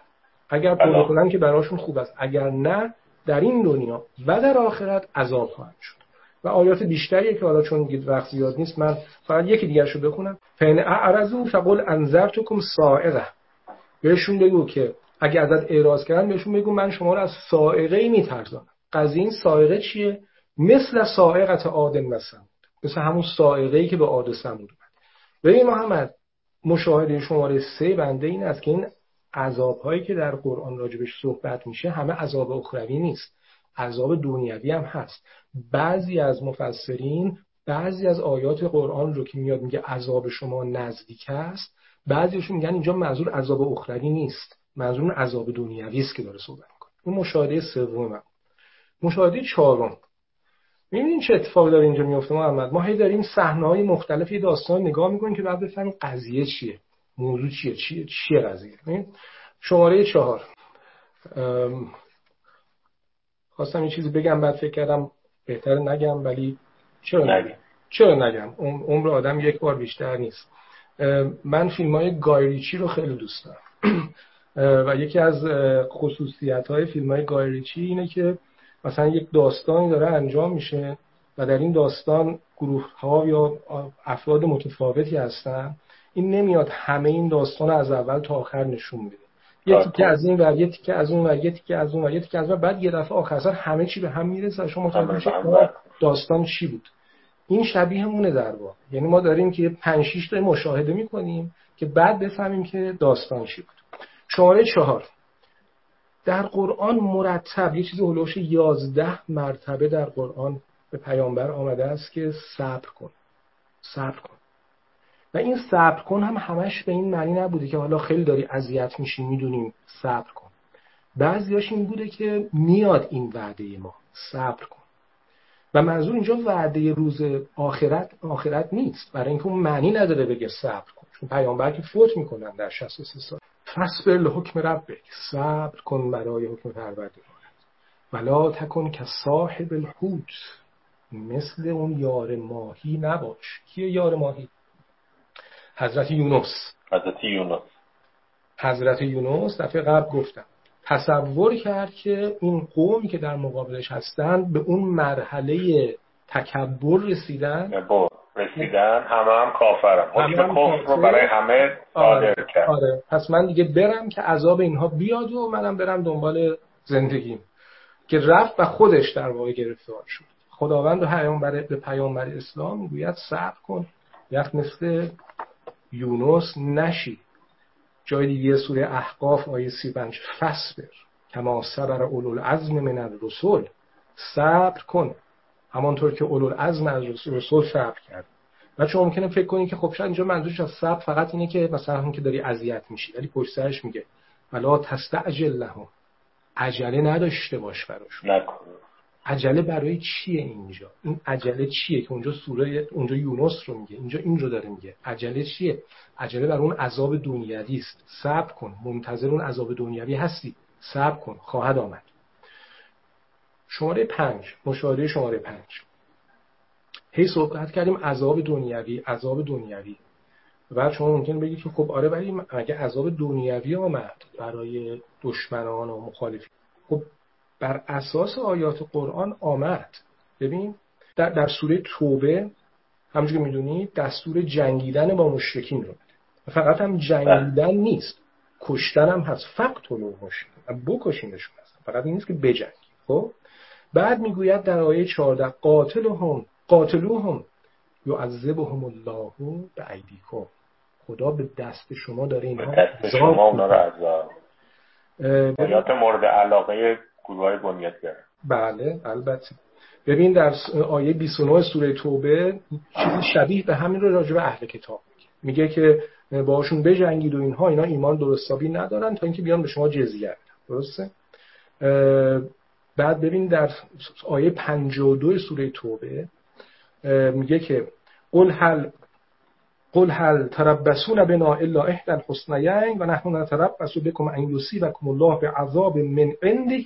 اگر توبه کنن که براشون خوب است. اگر نه در این دنیا و در آخرت عذاب خواهند شد. و آیات بیشتری که حالا چون دیگه وقت زیاد نیست من فقط یکی دیگر رو بخونم. فین اعرضوا فقل انذرتکم صاعقه بهشون بگو که اگه ازت اعراض کردن بهشون بگو من شما رو از صاعقه ای میترسانم. قضیه این صاعقه چیه؟ مثل صاعقت عاد و سمود. مثل همون صاعقه ای که به عاد و سمود اومد. ببین محمد مشاهده شماره سه بنده این است که این عذاب هایی که در قرآن راجبش صحبت میشه همه عذاب اخروی نیست. عذاب دنیوی هم هست. بعضی از مفسرین بعضی از آیات قرآن رو که میاد میگه عذاب شما نزدیک است بعضیشون میگن اینجا منظور عذاب اخروی نیست. منظور عذاب دنیوی است که داره صحبت می‌کنه. این مشاهده سوم مشاهده چهارم. می‌بینین چه اتفاقی داره اینجا میفته محمد. ما هی داریم صحنه های مختلفی داستان نگاه می‌کنیم که بعد بفهمیم قضیه چیه. موضوع چیه؟ چیه چیه قضیه؟ شماره چهار. خواستم یه چیزی بگم بعد فکر کردم بهتر نگم ولی چرا نگم؟ چرا نگم؟ عمر آدم یک بار بیشتر نیست. من فیلم های گایریچی رو خیلی دوست دارم. و یکی از خصوصیت های فیلم های گایریچی اینه که مثلا یک داستانی داره انجام میشه و در این داستان گروه ها یا افراد متفاوتی هستن. این نمیاد همه این داستان از اول تا آخر نشون میده یه تیکه از این ور یه تیکه از اون ور یه تیکه از اون ور یه تیکه از اون بعد یه دفعه آخر سر همه چی به هم می‌رسه و شما متوجه داستان چی بود. این شبیه مونه در واقع. یعنی ما داریم که 5 6 تا مشاهده می‌کنیم که بعد بفهمیم که داستان چی بود. شماره چهار. در قرآن مرتب یه چیز هلوش یازده مرتبه در قرآن به پیامبر آمده است که صبر کن. صبر کن. و این صبر کن هم همش به این معنی نبوده که حالا خیلی داری اذیت میشی می‌دونیم صبر کن. بعضیاش این بوده که میاد این وعده ما. صبر کن. و منظور اینجا وعده روز آخرت آخرت نیست. برای اینکه اون معنی نداره بگه صبر کن. چون پیامبر که فوت می‌کنن در 63 سال. فصبر لحکم ربک صبر کن برای حکم پروردگارت. ولا تکن که صاحب الحوت مثل اون یار ماهی نباش. کیه یار ماهی؟ حضرت یونس. حضرت یونس. حضرت یونس دفعه قبل گفتم. تصور کرد که این قومی که در مقابلش هستند به اون مرحله تکبر رسیدن رسیدن همه هم کافرم حکم کفر رو برای همه صادر آره. کرد. آره. پس من دیگه برم که عذاب اینها بیاد و منم برم دنبال زندگیم. که رفت و خودش در واقع گرفتار شد. خداوند به پیامبر اسلام می‌گوید صبر کن. یک مثل یونس نشی. جای دیگه سوره احقاف آیه 35 فصبر کما صبر اولو العزم من الرسول. صبر کن. همانطور که اولو العزم از رسول صبر کرد. چون ممکنه فکر کنی که خب شاید اینجا منظورش از صبر فقط اینه که مثلا هم که داری اذیت میشی ولی پشت سرش میگه ولا تستعجل لهم. عجله نداشته باش نکن عجله برای چیه اینجا؟ این عجله چیه که اونجا سوره اونجا یونس رو میگه؟ اینجا این رو داره میگه. عجله چیه؟ عجله بر اون عذاب دنیوی است. صبر کن. منتظر اون عذاب دنیوی هستی. صبر کن. خواهد آمد. شماره پنج. مشاهده شماره پنج. هی صحبت کردیم عذاب دنیوی عذاب دنیوی. و شما ممکن بگید که خب آره ولی اگه عذاب دنیوی آمد برای دشمنان و مخالفین؟ خب بر اساس آیات قرآن آمد. ببین در, در سوره توبه همونجور که می‌دونید دستور جنگیدن با مشرکین رو فقط هم جنگیدن نیست. کشتن هم هست. فقط رو بکشینشون هست فقط این نیست که بجنگی خب؟ بعد می‌گوید در آیه 14 قاتلهم قاتلوهم یعذبهم الله به ایدیکم خدا به دست شما داره اینها. دست شما اونا رو عذاب. آیات مورد علاقه گروه بنیادگر بله البته. ببین در آیه 29 سوره توبه چیزی شبیه به همین رو راجع به اهل کتاب میگه. میگه که باشون بجنگید و اینها اینا ایمان درستابی ندارن تا اینکه بیان به شما جزیه درسته؟ بعد ببین در آیه 52 سوره توبه میگه که قل هل قل هل تربسون بنا الا احدى الحسنيين و نحن نتربص بكم ان يصيبكم الله بعذاب من عنده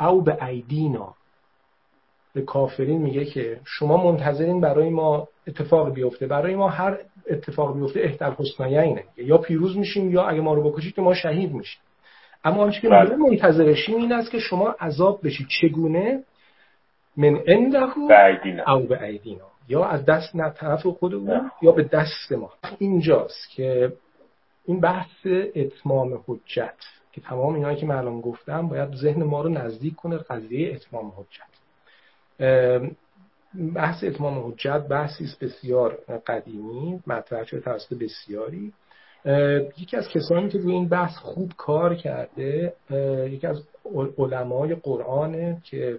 او به ایدینا به کافرین میگه که شما منتظرین برای ما اتفاق بیفته. برای ما هر اتفاق بیفته احد الحسنیین یا پیروز میشیم یا اگه ما رو بکشید ما شهید میشیم. اما آنچه که بله. منتظرشیم این است که شما عذاب بشید. چگونه؟ من عنده او به ایدینا. یا از دست نه طرف خودمون یا به دست ما. اینجاست که این بحث اتمام حجت که تمام اینایی که من الان گفتم باید ذهن ما رو نزدیک کنه قضیه اتمام حجت. بحث اتمام حجت بحثی است بسیار قدیمی مطرح شده توسط بسیاری. یکی از کسانی که روی این بحث خوب کار کرده یکی از علمای قرآنه که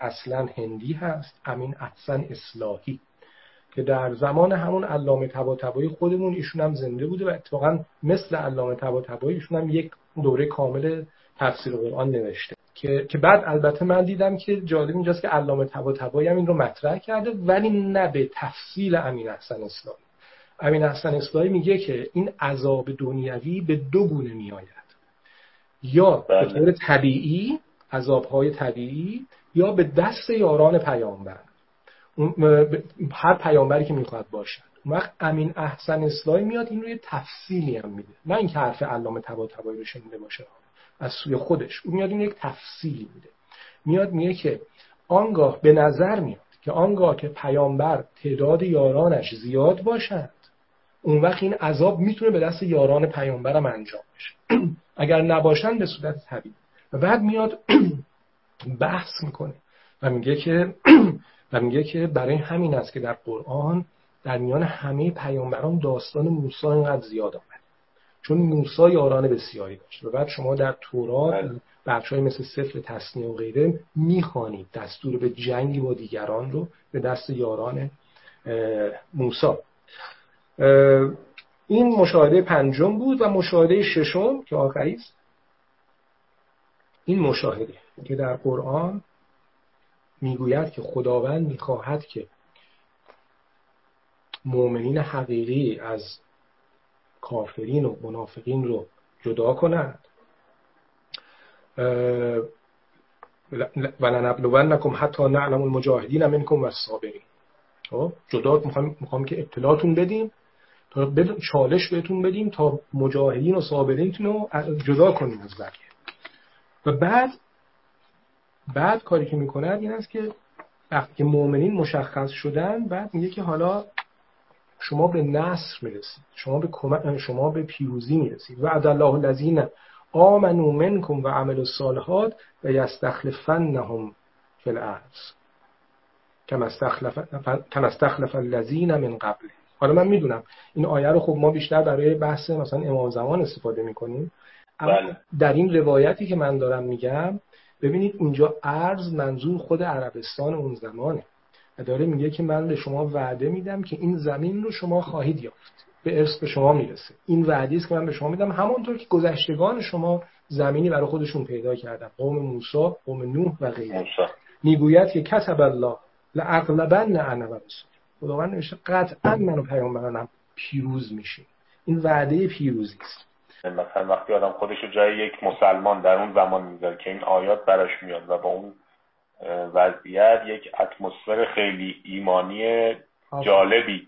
اصلا هندی هست امین احسن اصلاحی که در زمان همون علامه طباطبایی خودمون ایشون هم زنده بوده و اتفاقا مثل علامه طباطبایی ایشون هم یک دوره کامل تفسیر قرآن نوشته. که که بعد البته من دیدم که جالب اینجاست که علامه طباطبایی هم این رو مطرح کرده ولی نه به تفصیل امین احسن اصلاحی. امین احسن اصلاحی میگه که این عذاب دنیوی به دو گونه میآید. یا به بله. طور طبیعی عذابهای طبیعی یا به دست یاران پیامبر. هر پیامبری که می‌خواد باشد. اون وقت امین احسن اصلاحی میاد این رو یه تفصیلی هم میده. نه اینکه حرف علامه طباطبایی رو شنیده باشه از سوی خودش. اون میاد این یک تفصیلی میده. میاد میگه که آنگاه به نظر میاد که آنگاه که پیامبر تعداد یارانش زیاد باشد اون وقت این عذاب می‌تونه به دست یاران پیامبرم انجام بشه. اگر نباشن به صورت طبیعی. و بعد میاد بحث می‌کنه و میگه که و میگه که برای همین است که در قرآن در میان همه پیامبران داستان موسی اینقدر زیاد آمد. چون موسی یاران بسیاری داشت. و بعد شما در تورات بله. بخش های مثل سفر تصنیه و غیره می‌خوانید. دستور به جنگی با دیگران رو به دست یاران موسی. این مشاهده پنجم بود و مشاهده ششم که آخری است. این مشاهده که در قرآن می‌گوید که خداوند می‌خواهد که مؤمنین حقیقی از کافرین و منافقین رو جدا کنند. و نبلونکم حتی نعلم المجاهدین منکم و الصابرین. خب؟ جدا می‌خوام که اطلاعتون بدیم. تا چالش بهتون بدیم تا مجاهدین و صابرینتون رو جدا کنیم از بقیه. و بعد بعد کاری که می‌کنند این است که وقتی که مؤمنین مشخص شدن بعد میگه که حالا شما به نصر می‌رسید شما به شما به پیروزی می‌رسید. و الله الذین آمنوا منکم و عملوا الصالحات و یستخلفنهم فی الارض. کما استخلف کما استخلف الذین من قبل حالا من می‌دونم. این آیه رو خب ما بیشتر برای بحث مثلا امام زمان استفاده می‌کنیم. اما بله. در این روایتی که من دارم میگم ببینید اونجا ارز منظور خود عربستان اون زمانه. و داره میگه که من به شما وعده میدم که این زمین رو شما خواهید یافت. به ارث به شما می‌رسه. این وعده است که من به شما میدم. همانطور که گذشتگان شما زمینی برای خودشون پیدا کردن. قوم موسی قوم نوح و غیره. می‌گوید که کتب الله لاغلبن انا و رسول خداوند نوشته قطعا من و پیامبرانم پیروز میشه. این وعده پیروزی است. مثلا وقتی آدم خودش رو جای یک مسلمان در اون زمان می‌ذاره که این آیات براش میاد و با اون وضعیت یک اتمسفر خیلی ایمانی جالبی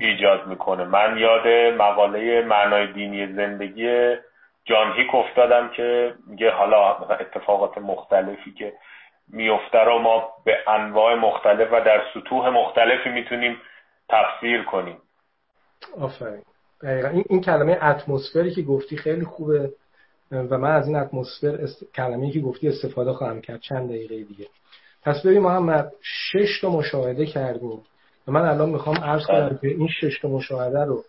ایجاد می‌کنه. من یاد مقاله معنای دینی زندگی جان هیک افتادم که میگه حالا اتفاقات مختلفی که میفته رو ما به انواع مختلف و در سطوح مختلفی می‌تونیم تفسیر کنیم. آفرین. دقیقا. این, این کلمه اتمسفری که گفتی خیلی خوبه. و من از این اتمسفر است... کلمه که گفتی استفاده خواهم کرد. چند دقیقه دیگه. پس ببین محمد شش تا مشاهده کردیم. و من الان می‌خوام عرض کنم بله. که این شش تا مشاهده رو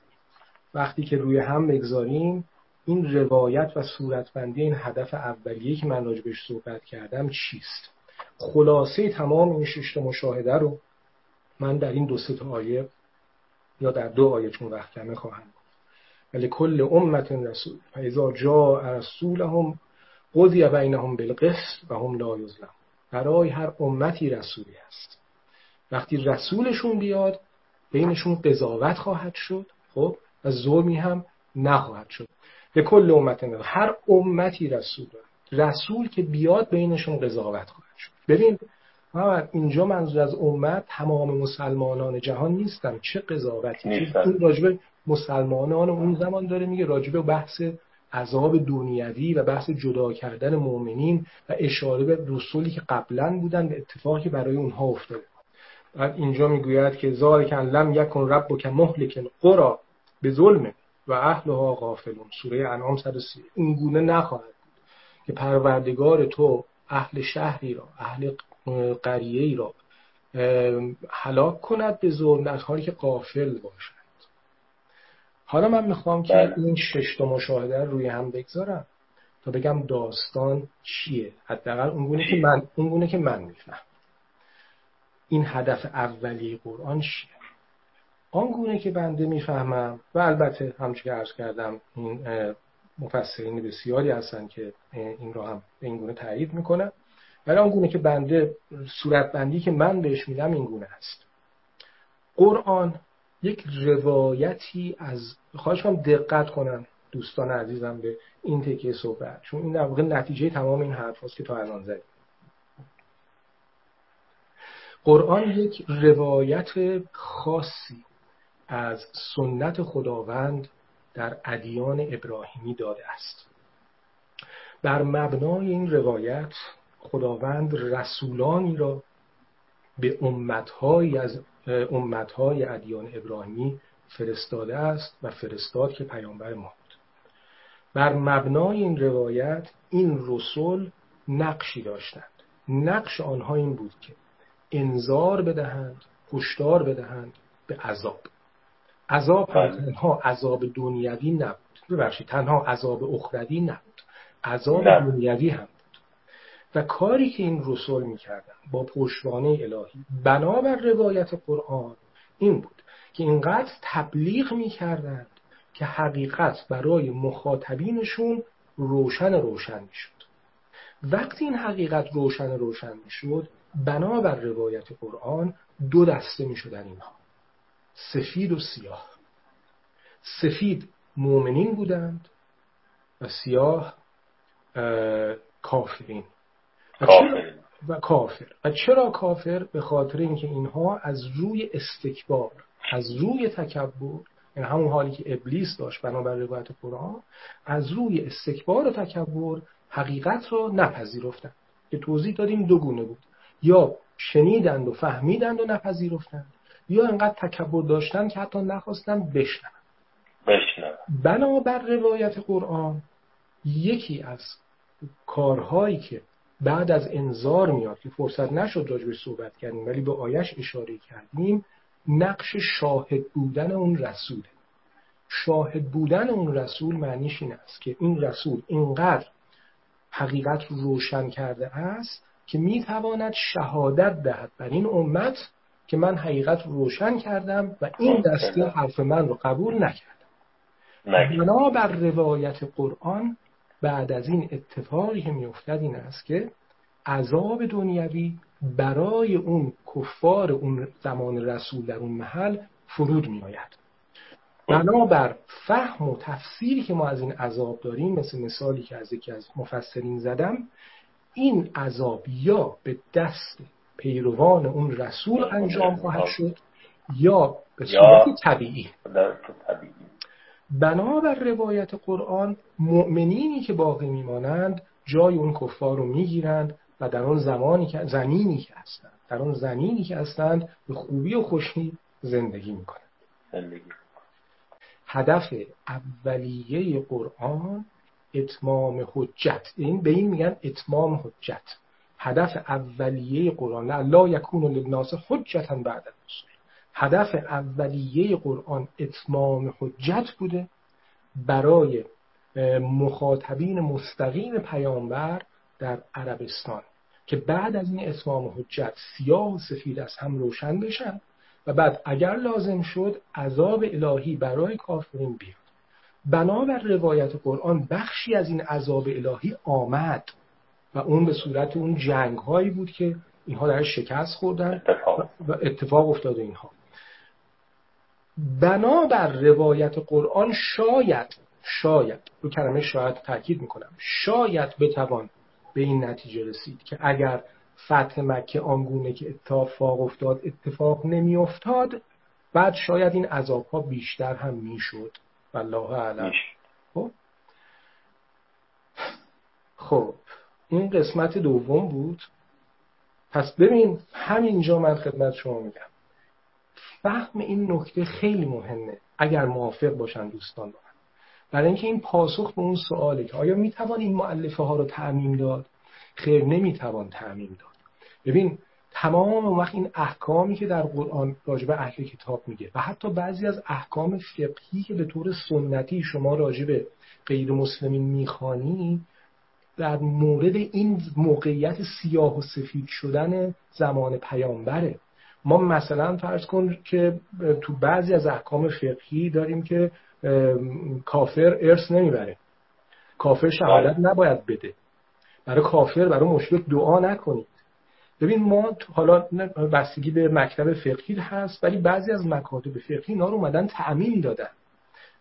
وقتی که روی هم بگذاریم این روایت و صورتبندی این هدف اولیه که من راجبش صحبت کردم چیست؟ خلاصه تمام این شش مشاهده رو من در این دو سه آیه یا در دو آیه چون وقت کمه خواهم ولی کل امت رسول فاذا جاء رسولهم قضی بینهم بالقسط و هم لا یظلم برای هر امتی رسولی هست. وقتی رسولشون بیاد بینشون قضاوت خواهد شد خب؟ و ظلمی هم نخواهد شد. به کل امت هر امتی رسول رسول که بیاد بینشون قضاوت شد ببین اینجا منظور از امت تمام مسلمانان جهان نیستن. چه قضاوتی؟ این راجبه مسلمانان اون زمان داره میگه راجبه بحث عذاب دنیوی و بحث جدا کردن مؤمنین و اشاره به رسولی که قبلا بودن به اتفاقی برای اونها افتاده. بعد اینجا می‌گوید که ذالک لم یکن ربک مهلک القرى به ظلم و اهلها غافلون. سوره انعام 130 این گونه نخواهد بود که پروردگار تو اهل شهری را اهل قریه ای را هلاک کند به ظلم در حالی که قافل باشند حالا من می‌خوام که بله. این شش تا مشاهده روی هم بگذارم تا بگم داستان چیه. حداقل اونگونه که من اونگونه که من میفهم این هدف اولی قرآن چیه؟ آنگونه که بنده می‌فهمم و البته همچون که عرض کردم این مفسرین بسیاری هستن که این را هم به این گونه تایید می‌کنن. ولی آنگونه که بنده صورت بندی که من بهش میدم این گونه است. قرآن یک روایتی از خواهش کنم دقت کنن دوستان عزیزم به این تکیه صحبت. چون این در واقع نتیجه تمام این حرف هست که تا الان زدیم. قرآن یک روایت خاصی از سنت خداوند در ادیان ابراهیمی داده است. بر مبنای این روایت خداوند رسولانی را به امتهایی از امتهای ادیان ابراهیمی فرستاده است و فرستاد که پیامبر ما بود. بر مبنای این روایت این رسول نقشی داشتند. نقش آنها این بود که انذار بدهند هشدار بدهند به عذاب. عذاب بله. تنها عذاب دنیوی نبود. ببخشید تنها عذاب اخروی نبود. عذاب دنیوی هم بود. و کاری که این رسول می‌کردن با پشتوانه الهی بنابر روایت قرآن این بود که اینقدر تبلیغ می‌کردند که حقیقت برای مخاطبینشون روشن روشن می‌شد. وقتی این حقیقت روشن روشن می‌شد بنابر روایت قرآن دو دسته می‌شدن اینها. سفید و سیاه. سفید مؤمنین بودند و سیاه کافرین. و, و کافر. و چرا کافر؟ به خاطر اینکه اینها از روی استکبار از روی تکبر این همون حالی که ابلیس داشت بنابر روایت قرآن از روی استکبار و تکبر حقیقت را نپذیرفتند. که توضیح دادیم دو گونه بود. یا شنیدند و فهمیدند و نپذیرفتند. یا انقدر تکبر داشتن که حتی نخواستن بشنن بنابر روایت قرآن یکی از کارهایی که بعد از انظار میاد که فرصت نشد راجبش صحبت کردیم ولی به آیش اشاره کردیم نقش شاهد بودن اون رسوله. شاهد بودن اون رسول معنیش این است که این رسول اینقدر حقیقت رو روشن کرده است که می‌تواند شهادت دهد. بر این امت که من حقیقت روشن کردم و این دسته حرف من رو قبول نکردم. بنابر روایت قرآن بعد از این اتفاقی که میافتد این است که عذاب دنیوی برای اون کفار اون زمان رسول در اون محل فرود می آید بنابر فهم و تفسیری که ما از این عذاب داریم مثل مثالی که از یکی از مفسرین زدم این عذاب یا به دست پیروان اون رسول انجام خواهد شد یا به صورت طبیعی؟ بنابر روایت قرآن مؤمنینی که باقی میمانند جای اون کفار رو می‌گیرند و در آن زمانی که زمینی که هستند. در آن زمینی که هستند به خوبی و خوشی زندگی می‌کنند. زندگی. هدف اولیه قرآن اتمام حجت. این به این میگن اتمام حجت. هدف اولیه قرآن لا یکون للناس حجتا بعد الرسول. هدف اولیه قرآن اتمام حجت بوده برای مخاطبین مستقیم پیامبر در عربستان که بعد از این اتمام حجت سیاه و سفید از هم روشن بشن و بعد اگر لازم شد عذاب الهی برای کافرین بیاد. بنابر روایت قرآن بخشی از این عذاب الهی آمد. و اون به صورت اون جنگ هایی بود که اینها در شکست خوردن و اتفاق. افتاده اینها. بنابر روایت قرآن شاید شاید رو کلمه شاید تاکید می‌کنم شاید بتوان به این نتیجه رسید که اگر فتح مکه آنگونه که اتفاق افتاد اتفاق نمی افتاد بعد شاید این عذاب ها بیشتر هم می‌شد. والله اعلم. خب؟ خب. این قسمت دوم بود. پس ببین همینجا من خدمت شما میگم. فهم این نکته خیلی مهمه اگر موافق باشن دوستان با برای اینکه این پاسخ به اون سواله که آیا می‌توان این معلفه ها رو تعمیم داد؟ خیر نمی‌توان تعمیم داد. ببین تمام وقت این احکامی که در قرآن راجب اهل کتاب میگه و حتی بعضی از احکام فقهی که به طور سنتی شما راجب غیر مسلمین می‌خوانی در مورد این موقعیت سیاه و سفید شدن زمان پیامبره. ما مثلا فرض کن که تو بعضی از احکام فقهی داریم که کافر ارث نمی‌بره. کافر شهادت بله. نباید بده. برای کافر برای مشرک دعا نکنید. ببین ما حالا بستگی به مکتب فقهی هست ولی بعضی از مکاتب فقهی اینا رو اومدن تعمیم دادن.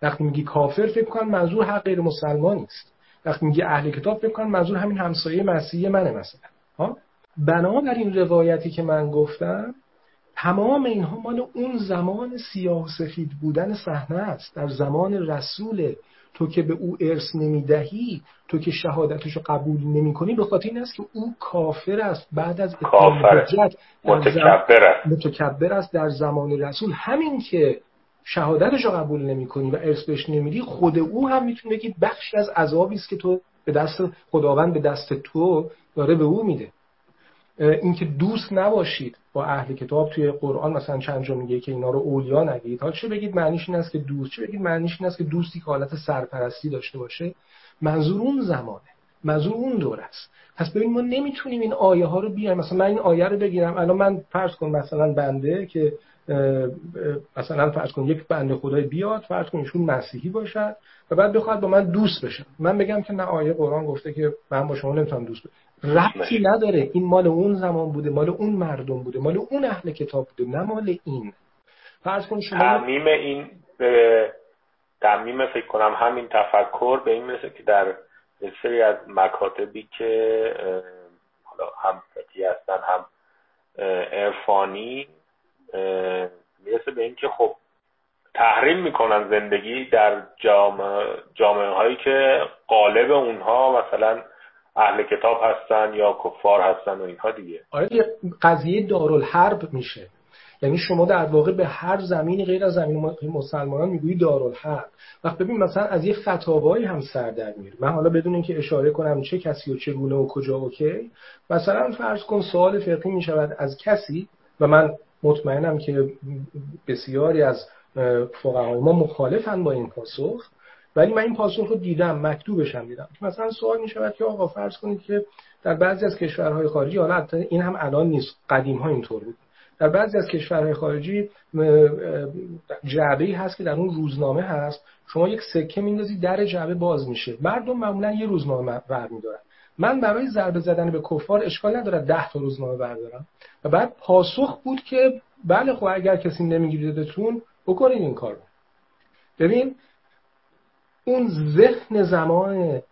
وقتی میگی کافر فکر کن منظور حق غیر مسلمان است وقتی میگی اهل کتاب فکر کن منظور همین همسایه مسیحی منه مثلا. ها؟ بنابر این روایتی که من گفتم تمام اینها مال اون زمان سیاه سفید بودن صحنه است. در زمان رسول تو که به او ارث نمی‌دهی تو که شهادتشو قبول نمی کنی به خاطر این است که او کافر است. بعد از کافر متکبر است. متکبر است. در زمان رسول. همین که شهادتشو قبول نمی کنی و ارث بهش نمیدی خود او هم می‌تونه بگید بخشی از عذابی است که تو به دست خداوند به دست تو داره به او میده. اینکه دوست نباشید با اهل کتاب توی قرآن مثلا چند جا میگه که اینا رو اولیا نگید حالا چه بگید معنیش این است که دوست؟ چه بگید معنیش این است که دوستی که حالت سرپرستی داشته باشه؟ منظور اون زمانه. منظور اون دور است. پس ببین ما نمی‌تونیم این آیه ها رو بیایم مثلا من این آیه رو بگیرم. الان من فرض کن مثلا بنده که مثلا فرض کن یک بنده خدای بیاد فرض کن ایشون مسیحی باشد و بعد بخواد با من دوست بشن. من بگم که نه آیه قرآن گفته که من با شما نمی‌تونم دوست بشم. ربطی نداره. این مال اون زمان بوده مال اون مردم بوده مال اون اهل کتاب بوده نه مال این. فرض کن شما تعمیم این به تعمیم فکر کنم همین تفکر به این مثل که در سری از مکاتبی که حالا هم فقهی هستن هم عرفانی می‌رسه به اینکه خب تحریم می‌کنن زندگی در جامعه, جامعه هایی که قالب اونها مثلا اهل کتاب هستن یا کفار هستن و اینها دیگه. آره قضیه دارالحرب میشه. یعنی شما در واقع به هر زمینی غیر از زمین مسلمانان می‌گویی دارالحرب. وقت ببین مثلا از یه فتاوایی هم سر در میره. من حالا بدون اینکه اشاره کنم چه کسی و چگونه و کجا و کی مثلا فرض کن سوال فقهی می‌شود از کسی و من مطمئنم که بسیاری از فقهای ما مخالفن با این پاسخ. ولی من این پاسخ رو دیدم مکتوبش هم دیدم. مثلا سوال می شود که آقا فرض کنید که در بعضی از کشورهای خارجی حالا این هم الان نیست قدیم ها اینطور بود. در بعضی از کشورهای خارجی جعبه هست که در اون روزنامه هست. شما یک سکه میندازی در جعبه باز میشه. مردم معمولا یه روزنامه ور میدارن. من برای ضربه زدن به کفار اشکال نداره ده تا روزنامه بردارم. و بعد پاسخ بود که بله خب اگر کسی نمیگیریدتون بکنید این کارو. ببین اون ذهن زمان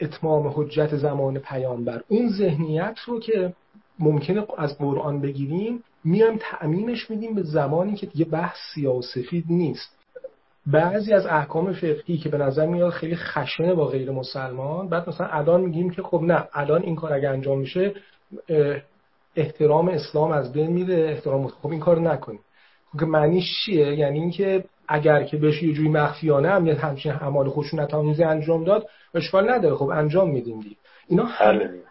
اتمام حجت زمان پیامبر اون ذهنیت رو که ممکنه از قرآن بگیریم میایم تعمیمش میدیم به زمانی که دیگه بحث سیاه و سفید نیست. بعضی از احکام فقهی که به نظر میاد خیلی خشنه با غیر مسلمان بعد مثلا الان میگیم که خب نه الان این کار اگه انجام میشه احترام اسلام از بین میره احترام خب این کار نکنیم خب که معنیش چیه؟ یعنی اینکه اگر که بشه یه جوری مخفیانه هم یه همچین اعمال خشونت آمیزی انجام داد اشکال نداره. خب انجام میدیم دی اینا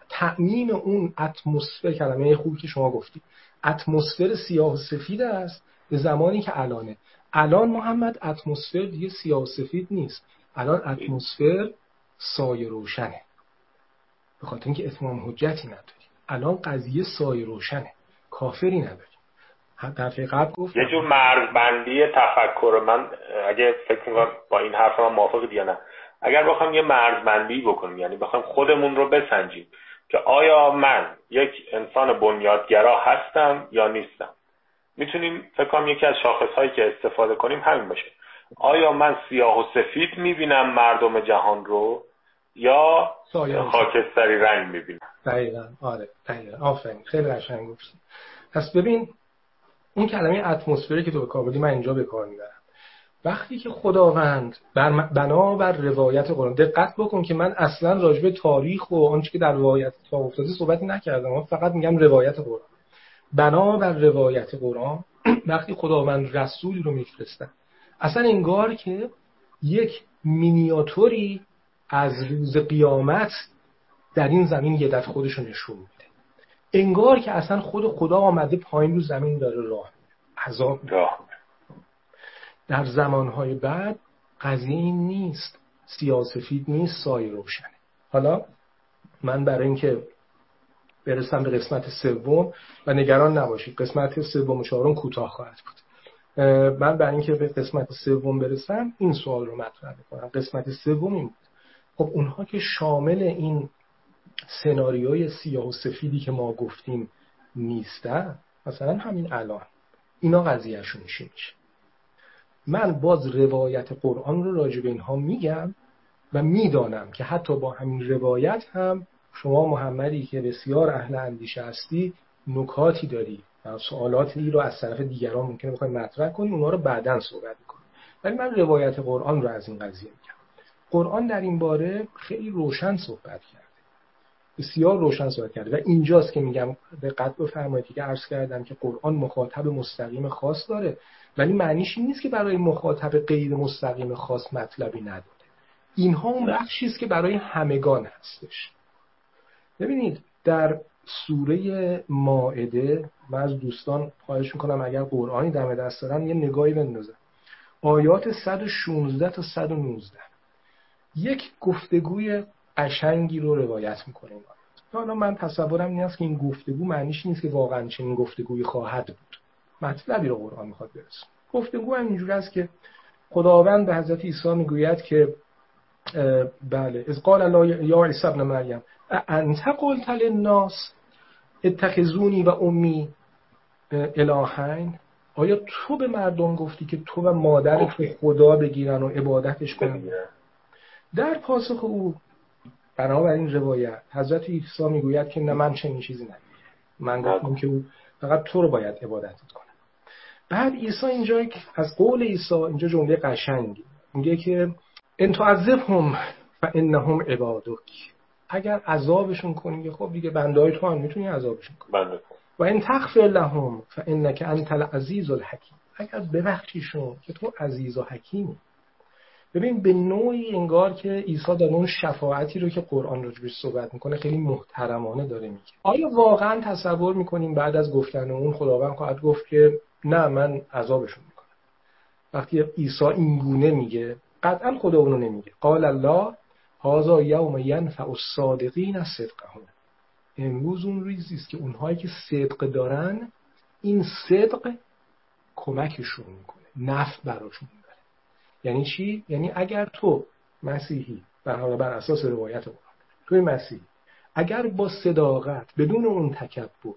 تعمیم اون اتمسفر کلمه خوبی که شما گفتی اتمسفر سیاه و سفید است به زمانی که الانه. الان محمد اتمسفر دیگه سیاه و سفید نیست. الان اتمسفر سایه روشنه. به خاطر اینکه اتمام حجتی نداری الان قضیه سایه روشنه. کافری نداری دفعه قبل گفت یه جور مرزبندی تفکر من اگه فکر می‌کنم با این حرف من موافق یا نه. اگر بخوام یه مرزبندی بکنیم یعنی بخوام خودمون رو بسنجیم که آیا من یک انسان بنیادگرا هستم یا نیستم؟ می‌تونیم فکر کنم یکی از شاخص هایی که استفاده کنیم همین باشه. آیا من سیاه و سفید می‌بینم مردم جهان رو یا خاکستری رنگ می‌بینم؟ دقیقا. آره دقیقا. آفرین. خیلی قشنگ گفتی پس ببین اون کلمه اتمسفری که تو به کار من اینجا به کار می‌برم. وقتی که خداوند بر بنابر روایت قرآن دقت بکن که من اصلا راجب تاریخ و آنچه که در روایت تا افتاده صحبتی نکردم. من فقط میگم روایت قرآن. بنابر روایت قرآن وقتی خداوند رسولی رو میفرستن. اصلا انگار که یک مینیاتوری از روز قیامت در این زمین یه دفع خودش رو نشون میده. انگار که اصلا خود خدا آمده پایین رو زمین داره راه عذاب راه در زمانهای بعد قضیه این نیست. سیاسفید نیست سایه روشنه. حالا من برای اینکه برسم به قسمت سوم و نگران نباشید. قسمت سوم و چهارم کوتاه خواهد بود. من برای اینکه به قسمت سوم برسم این سوال رو مطرح می‌کنم. قسمت سوم این بود. خب اونها که شامل این سناریوی سیاه و سفیدی که ما گفتیم نیستن مثلا همین الان. اینا قضیهشون چی میشه؟ من باز روایت قرآن رو راجع به اینها میگم و می‌دانم که حتی با همین روایت هم شما محمدی که بسیار اهل اندیشه هستی نکاتی داری سوالاتی رو از طرف دیگران ممکنه بخوای مطرح کنی اونا رو بعدا صحبت می‌کنی. ولی من روایت قرآن رو از این قضیه میگم. قرآن در این باره خیلی روشن صحبت کرده. بسیار روشن صحبت کرده. و اینجاست که میگم دقت بفرمایید که عرض کردم که قرآن مخاطب مستقیم خاص داره. ولی معنیش این نیست که برای مخاطب غیر مستقیم خاص مطلبی نداره. اینها اون بخشی است که برای همگان هستش. ببینید در سوره ماعده من از دوستان خواهش می‌کنم اگر قرآنی دم دست دارن یه نگاهی بندازن. آیات 116 تا 119 یک گفتگوی قشنگی رو روایت آیات. حالا من تصورم این است که این گفتگو معنیش نیست که واقعا چنین گفتگوی خواهد بود. مطلبی رو قرآن می‌خواد برسون گفتگو هم اینجور است که خداوند به حضرت عیسی می‌گوید که بله. از قال الله یا عیسی ابن مریم انت قلت للناس اتخذونی و امی الهین؟ آیا تو به مردم گفتی که تو و مادر تو خدا بگیرن و عبادتش کنن؟ در پاسخ او بنابراین روایت حضرت عیسی می‌گوید که نه من چنین چیزی نمیگم من گفتم که او فقط تو رو باید عبادتت کنه. بعد عیسی اینجا از قول عیسی اینجا جمله قشنگی. میگه که ان تعذبهم فانهم عبادک. اگر عذابشون کنی خب دیگه بنده تو هم می‌تونی عذابشون کنی. بنده و این تغفر لهم فانک انت العزیز الحکیم. اگر ببخشیشون که تو عزیز و حکیمی. ببین به نوعی انگار که عیسی در اون شفاعتی رو که قرآن راجبش صحبت می‌کنه خیلی محترمانه داره میگه. آیا واقعا تصور می‌کنیم بعد از گفتن اون خداوند خواهد گفت که نه من عذابشون می‌کنم؟ وقتی عیسی این گونه میگه قطعا خدا اونو نمیگه. قال الله هازا یوم ینفع الصادقین صدقهم. امروز اون روزی است که اونهایی که صدق دارن این صدق کمکشون می‌کنه نفع براشون می‌بره. یعنی چی؟ یعنی اگر تو مسیحی بر بر اساس روایت قرآن توی مسیحی اگر با صداقت بدون اون تکبر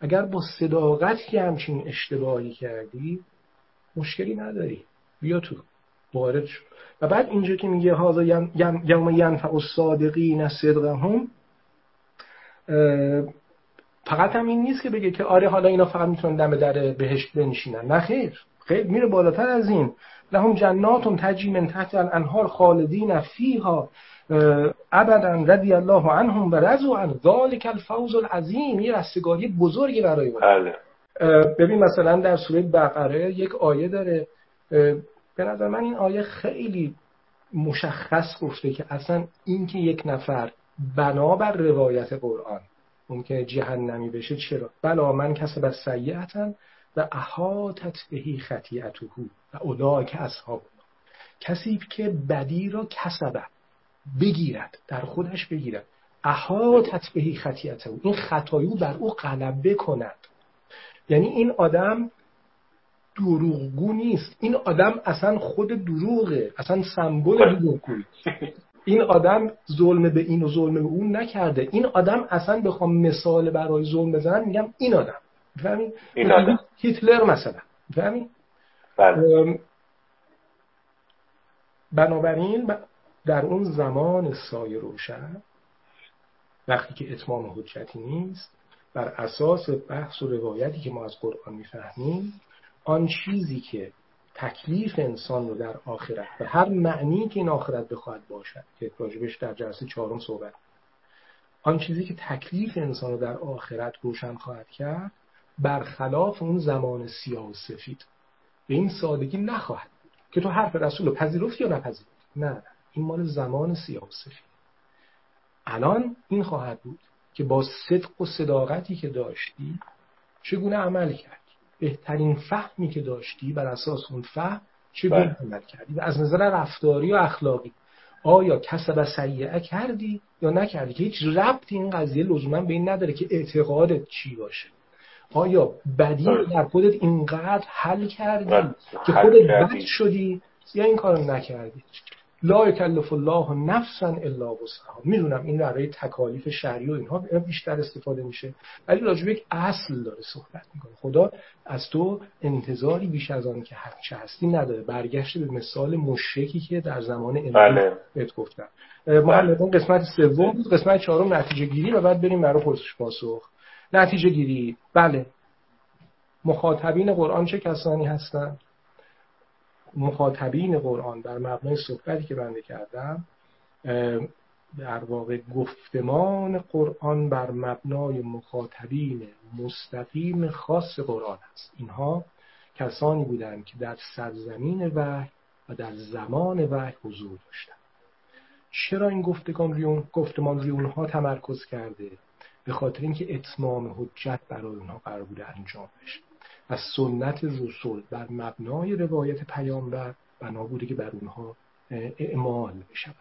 اگر با صداقت یه همچین اشتباهی کردی مشکلی نداری. بیا تو. وارد شد. و بعد اینجا که میگه هازا یوم ینفع الصادقین صدقهم فقط هم این نیست که بگه که آره حالا اینا فقط می‌تونن دم در بهشت بنشینن. نه خیر. خیر میره بالاتر از این. لهم جنات تجری من تحت الانهار خالدین فیها ابدا رضی الله عنهم و رضوا عن ذلك الفوز العظیم. یه رستگاری بزرگی برای ما. بله. ببین مثلا در سوره بقره یک آیه داره. به نظر من این آیه خیلی مشخص گفته که اصلا اینکه یک نفر بنابر روایت قرآن ممکنه جهنمی بشه چرا؟ بلا من کسب سیعتا و احاطت بهی خطیعته و اولا که اصحاب کسی که بدی را کسبه بگیرد در خودش بگیرد احاطت بهی خطیعته. این خطایو بر او غلبه کند. یعنی این آدم دروغگو نیست. این آدم اصلا خود دروغه. اصلا سمبل دروغگویی. این آدم ظلم به این و ظلم به اون نکرده. این آدم اصلا بخوام مثال برای ظلم بزنم میگم این آدم. این آدم. هیتلر مثلا. فهمی بله. بنابراین در اون زمان سایه روشن وقتی که اتمام حجتی نیست بر اساس بحث و روایتی که ما از قرآن می‌فهمیم آن چیزی که تکلیف انسان رو در آخرت به هر معنی که این آخرت بخواهد باشد که راجبش در جلسه چهارم صحبت آن چیزی که تکلیف انسان رو در آخرت روشن خواهد کرد برخلاف اون زمان سیاه و سفید. به این سادگی نخواهد که تو حرف رسول رو پذیرفت یا نپذیرفت نه. این مال زمان سیاه و سفید. الان این خواهد بود که با صدق و صداقتی که داشتی چگونه عمل کردی؟ بهترین فهمی که داشتی بر اساس اون فهم چگونه بله. عمل کردی؟ و از نظر رفتاری و اخلاقی آیا کسب سیعه کردی یا نکردی؟ که هیچ ربطی این قضیه لزوما به این نداره که اعتقادت چی باشه. آیا بدی در خودت اینقدر حل کردی بله. که خودت بد شدی یا این کارو نکردی؟ لا یکلف الله نفسا الا وسعها. می‌دونم این برای تکالیف شرعی و اینها بیشتر استفاده میشه ولی راجع یک اصل داره صحبت می‌کنه. خدا از تو انتظاری بیش از آن که چه هستی نداره. برگشته به مثال مشرکی که در زمان امروز بله. بهت گفتم. محمد بله. قسمت سوم بود قسمت چهارم نتیجه گیری و بعد بریم برای پرسش پاسخ. نتیجه گیری. بله. مخاطبین قرآن چه کسانی هستند؟ مخاطبین قرآن بر مبنای صحبتی که بنده کردم در واقع گفتمان قرآن بر مبنای مخاطبین مستقیم خاص قرآن است. اینها کسانی بودند که در سرزمین وحی و در زمان وحی حضور داشتند. چرا این گفتگان ریون، گفتمان روی اونها تمرکز کرده؟ به خاطر اینکه اتمام حجت برای اونها قرار بوده انجام بشه. و سنت رسول بر مبنای روایت پیامبر بنا بوده که بر اونها اعمال بشود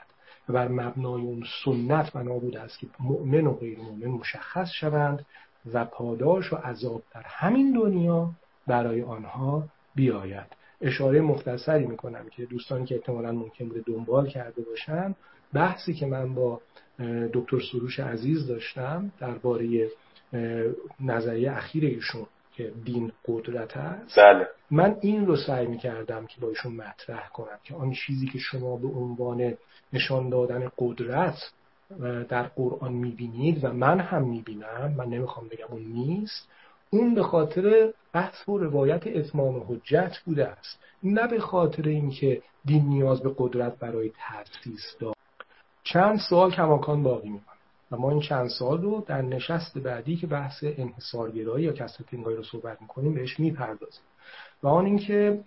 و بر مبنای اون سنت بنا بوده است که مؤمن و غیر مؤمن مشخص شوند و پاداش و عذاب در همین دنیا برای آنها بیاید. اشاره مختصری می‌کنم که دوستانی که احتمالا ممکن بوده دنبال کرده باشن بحثی که من با دکتر سروش عزیز داشتم درباره نظریه اخیر ایشون که دین قدرت است. بله. من این رو سعی می کردم که با ایشون مطرح کنم که آن چیزی که شما به عنوان نشان دادن قدرت در قرآن می‌بینید و من هم می‌بینم من نمی‌خوام بگم اون نیست اون به خاطر بحث و روایت اتمام حجت بوده است. نه به خاطر اینکه دین نیاز به قدرت برای تأسیس دارد چند سوال کماکان باقی میمونه و ما این چند سال رو در نشست بعدی که بحث انحصارگرایی یا کسرتینگایی رو صحبت می‌کنیم بهش می‌پردازیم. و آن اینکه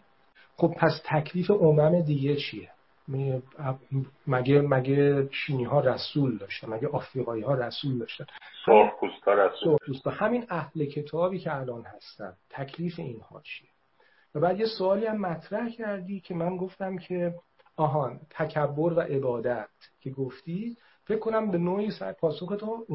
خب پس تکلیف امم دیگه چیه؟ مگه مگه چینی ها رسول داشتن؟ مگه آفریقایی ها رسول داشتن؟ سرخپوستا رسول همین اهل کتابی که الان هستن. تکلیف اینها چیه؟ و بعد یه سوالی هم مطرح کردی که من گفتم که آهان تکبر و عبادت که گفتی فکر کنم به نوعی سر پاسخ تو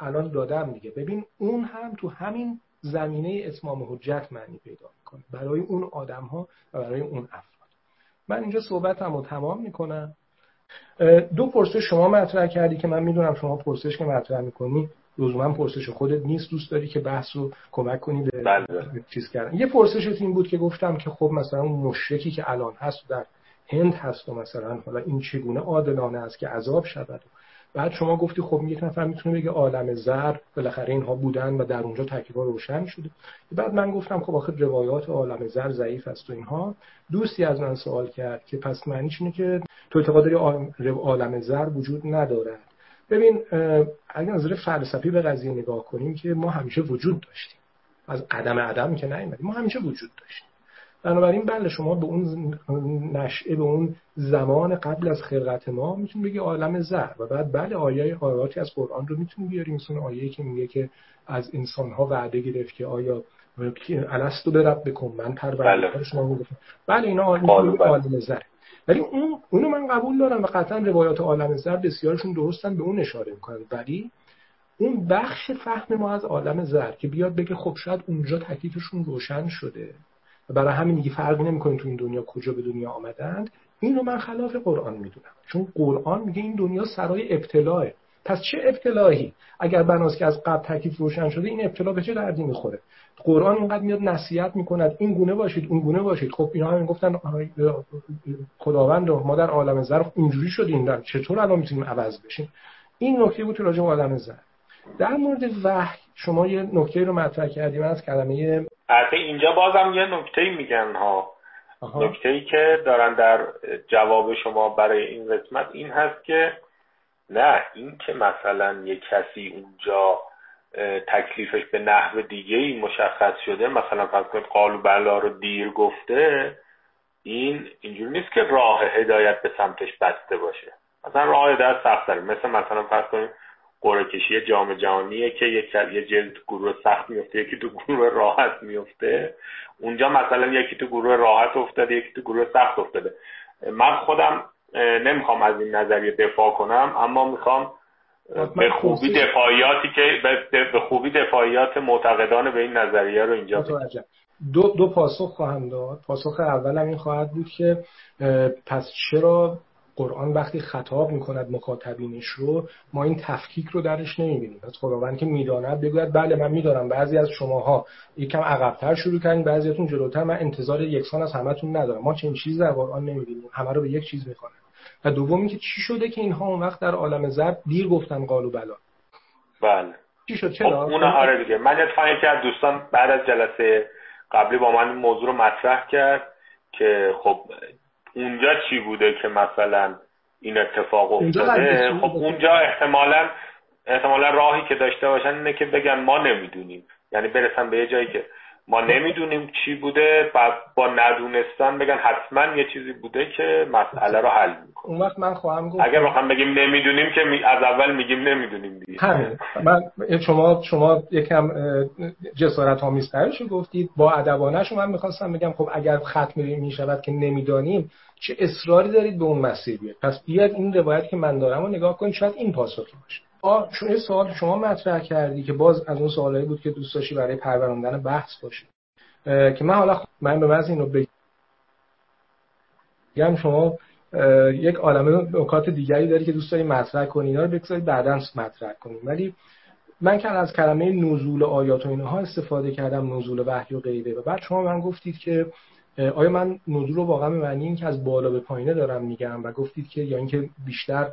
الان دادم دیگه. ببین اون هم تو همین زمینه اتمام حجت معنی پیدا می‌کنه. برای اون آدم ها و برای اون افراد. من اینجا صحبتم رو تمام می‌کنم. دو پرسش شما مطرح کردی که من می‌دونم شما پرسش که مطرح می‌کنی. لزوما پرسش خودت نیست دوست داری که بحث رو کمک کنی به بله. چیز کردن. یه پرسش این بود که گفتم که خب مثلا اون مشرکی که الان هست در هند هست و مثلا حالا این چگونه عادلانه است که عذاب شود بعد شما گفتی خب یک نفر می‌تونه بگه عالم زر بالاخره اینها بودن و در اونجا تکلیفا روشن شده. بعد من گفتم خب آخه روایات عالم زر ضعیف است و اینها. دوستی از من سوال کرد که پس معنیش اینه که تو اعتقاد داری عالم زر وجود ندارد ببین اگر نظر فلسفی به قضیه نگاه کنیم که ما همیشه وجود داشتیم. از قدم عدم که نیومدیم ما همیشه وجود داشتیم. بنابراین بله شما به اون نشعه به اون زمان قبل از خلقت ما می‌تونید بگی عالم زر و بعد بله آیه آیاتی از قرآن رو می‌تونید بیاری مثل آیه که میگه که از انسان ها وعده گرفت که آیا الستو برب بکن من پروردگار بله. شما می‌گفتم بله اینا عالم زر ولی اون اونو من قبول دارم و قطعا روایات عالم زر بسیارشون درستن به اون اشاره می‌کنن. ولی اون بخش فهم ما از عالم زر که بیاد بگه خب شاید اونجا تکلیفشون روشن شده. برای همین دیگه فرقی نمی‌کنه تو این دنیا کجا به دنیا آمدند. این رو من خلاف قرآن می‌دونم. چون قرآن میگه این دنیا سرای ابتلاه. پس چه ابتلاهی اگر بناس که از قبل تکلیف روشن شده این ابتلا به چه دردی می‌خوره؟ قرآن اینقدر میاد نصیحت می‌کند این گونه باشید اون گونه باشید. خب اینا همین گفتن خداوند ما در عالم زر اینجوری شدیم در چطور الان می‌تونیم عوض بشیم؟ این نکته بود راجع به عالم زر. در مورد وحی شما یه نکته رو مطرح کردیم از کلمه البته اینجا بازم یه نکته میگن ها. نکته ای که دارن در جواب شما برای این قسمت این هست که نه این که مثلا یه کسی اونجا تکلیفش به نحو دیگه ای مشخص شده مثلا فرض کنید قالو بلا رو دیر گفته این اینجور نیست که راه هدایت به سمتش بسته باشه. مثلا راه هدایت سخت داره. مثل مثلا فرض کنید قرعه کشی جام جهانیه که یک یه جلد گروه سخت میفته یکی تو گروه راحت میفته اونجا مثلا یکی تو گروه راحت افتاده یکی تو گروه سخت افتاده. من خودم نمی‌خوام از این نظریه دفاع کنم اما می‌خوام به خوبی دفاعیاتی که به خوبی دفاعیات معتقدان به این نظریه رو اینجا دو, دو پاسخ خواهم داد. پاسخ اولم این خواهد بود که پس چرا قرآن وقتی خطاب می‌کند مخاطبینش رو ما این تفکیک رو درش نمی‌بینیم. پس خداوند که می‌داند بگوید بله من می‌دانم. بعضی از شماها یکم عقبتر شروع کردین بعضیاتون جلوتر. من انتظار یکسان از همتون ندارم. ما چنین چیزی در قرآن نمی‌بینیم. همه رو به یک چیز می‌خوانه و دوم اینکه چی شده که اینها اون وقت در عالم زرد دیر گفتن قالو بلا؟ بله. چی شد؟ چرا؟ خب اون آره دیگه. من اتفاقا که از دوستان بعد از جلسه قبلی با من موضوع رو مطرح کرد که خب اونجا چی بوده که مثلا این اتفاق افتاده؟ خب اونجا احتمالا احتمالا راهی که داشته باشن اینه که بگن ما نمی‌دونیم. یعنی برسن به یه جایی که ما نمی‌دونیم چی بوده بعد با ندونستن بگن حتما یه چیزی بوده که مسئله رو حل می‌کنه. اون وقت من خواهم گفت اگر بخوام بگیم نمی‌دونیم که از اول میگیم نمی‌دونیم دیگه. همین. من شما شما یکم جسارت آمیزترشو گفتید. با ادبانه من می‌خواستم بگم خب اگر ختم می‌شود که نمی‌دانیم چه اصراری دارید به اون مسیر بیاد پس بیاد این روایت که من دارم رو نگاه کنید شاید این پاسخی باشه. چون این سوال شما مطرح کردی که باز از اون سوالایی بود که دوست داشتی برای پروراندن بحث باشه که من حالا من به محض اینو بگم. شما یک عالمه نکات دیگری داری که دوست داری مطرح کنی اینا رو بگذاری بعدا مطرح کنیم. ولی من که از کلمه نزول آیات و اینها استفاده کردم نزول وحی و غیره. و بعد شما من گفتید که آیا من نزول رو واقعا به معنی این که از بالا به پایینه دارم میگم و گفتید که یا اینکه بیشتر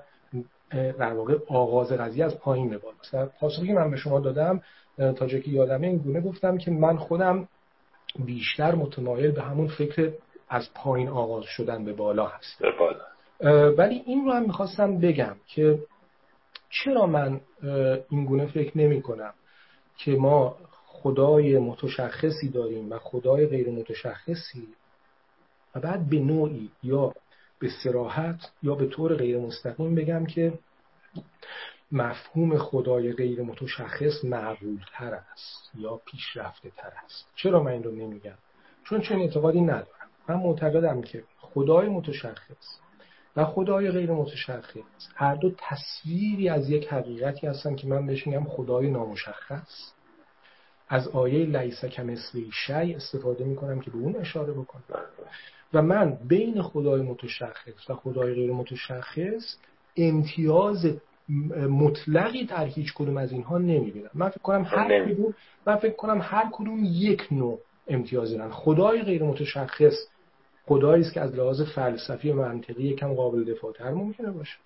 در واقع آغاز قضیه از پایین به بالا پاسخی که من به شما دادم تا جایی که یادمه این گونه گفتم که من خودم بیشتر متمایل به همون فکر از پایین آغاز شدن به بالا هست به بالا. ولی این رو هم می‌خواستم بگم که چرا من این گونه فکر نمی کنم که ما خدای متشخصی داریم و خدای غیر متشخصی. و بعد به نوعی یا به سراحت یا به طور غیر مستقیم بگم که مفهوم خدای غیر متشخص معقول تر است یا پیشرفته تر است. چرا من این رو نمیگم؟ چون چون اعتقادی ندارم. من معتقدم که خدای متشخص و خدای غیر متشخص هر دو تصویری از یک حقیقتی هستن که من بهش میگم خدای نامشخص. از آیه لیس کمثلی شی استفاده می‌کنم که به اون اشاره بکنم. و من بین خدای متشخص و خدای غیر متشخص امتیاز مطلقی در هیچ کدوم از اینها نمی‌بینم. من فکر کنم هر کدوم من فکر کنم هر کدوم یک نوع امتیاز دارن. خدای غیر متشخص خدایی است که از لحاظ فلسفی و منطقی یکم قابل دفاعتر ممکنه باشه.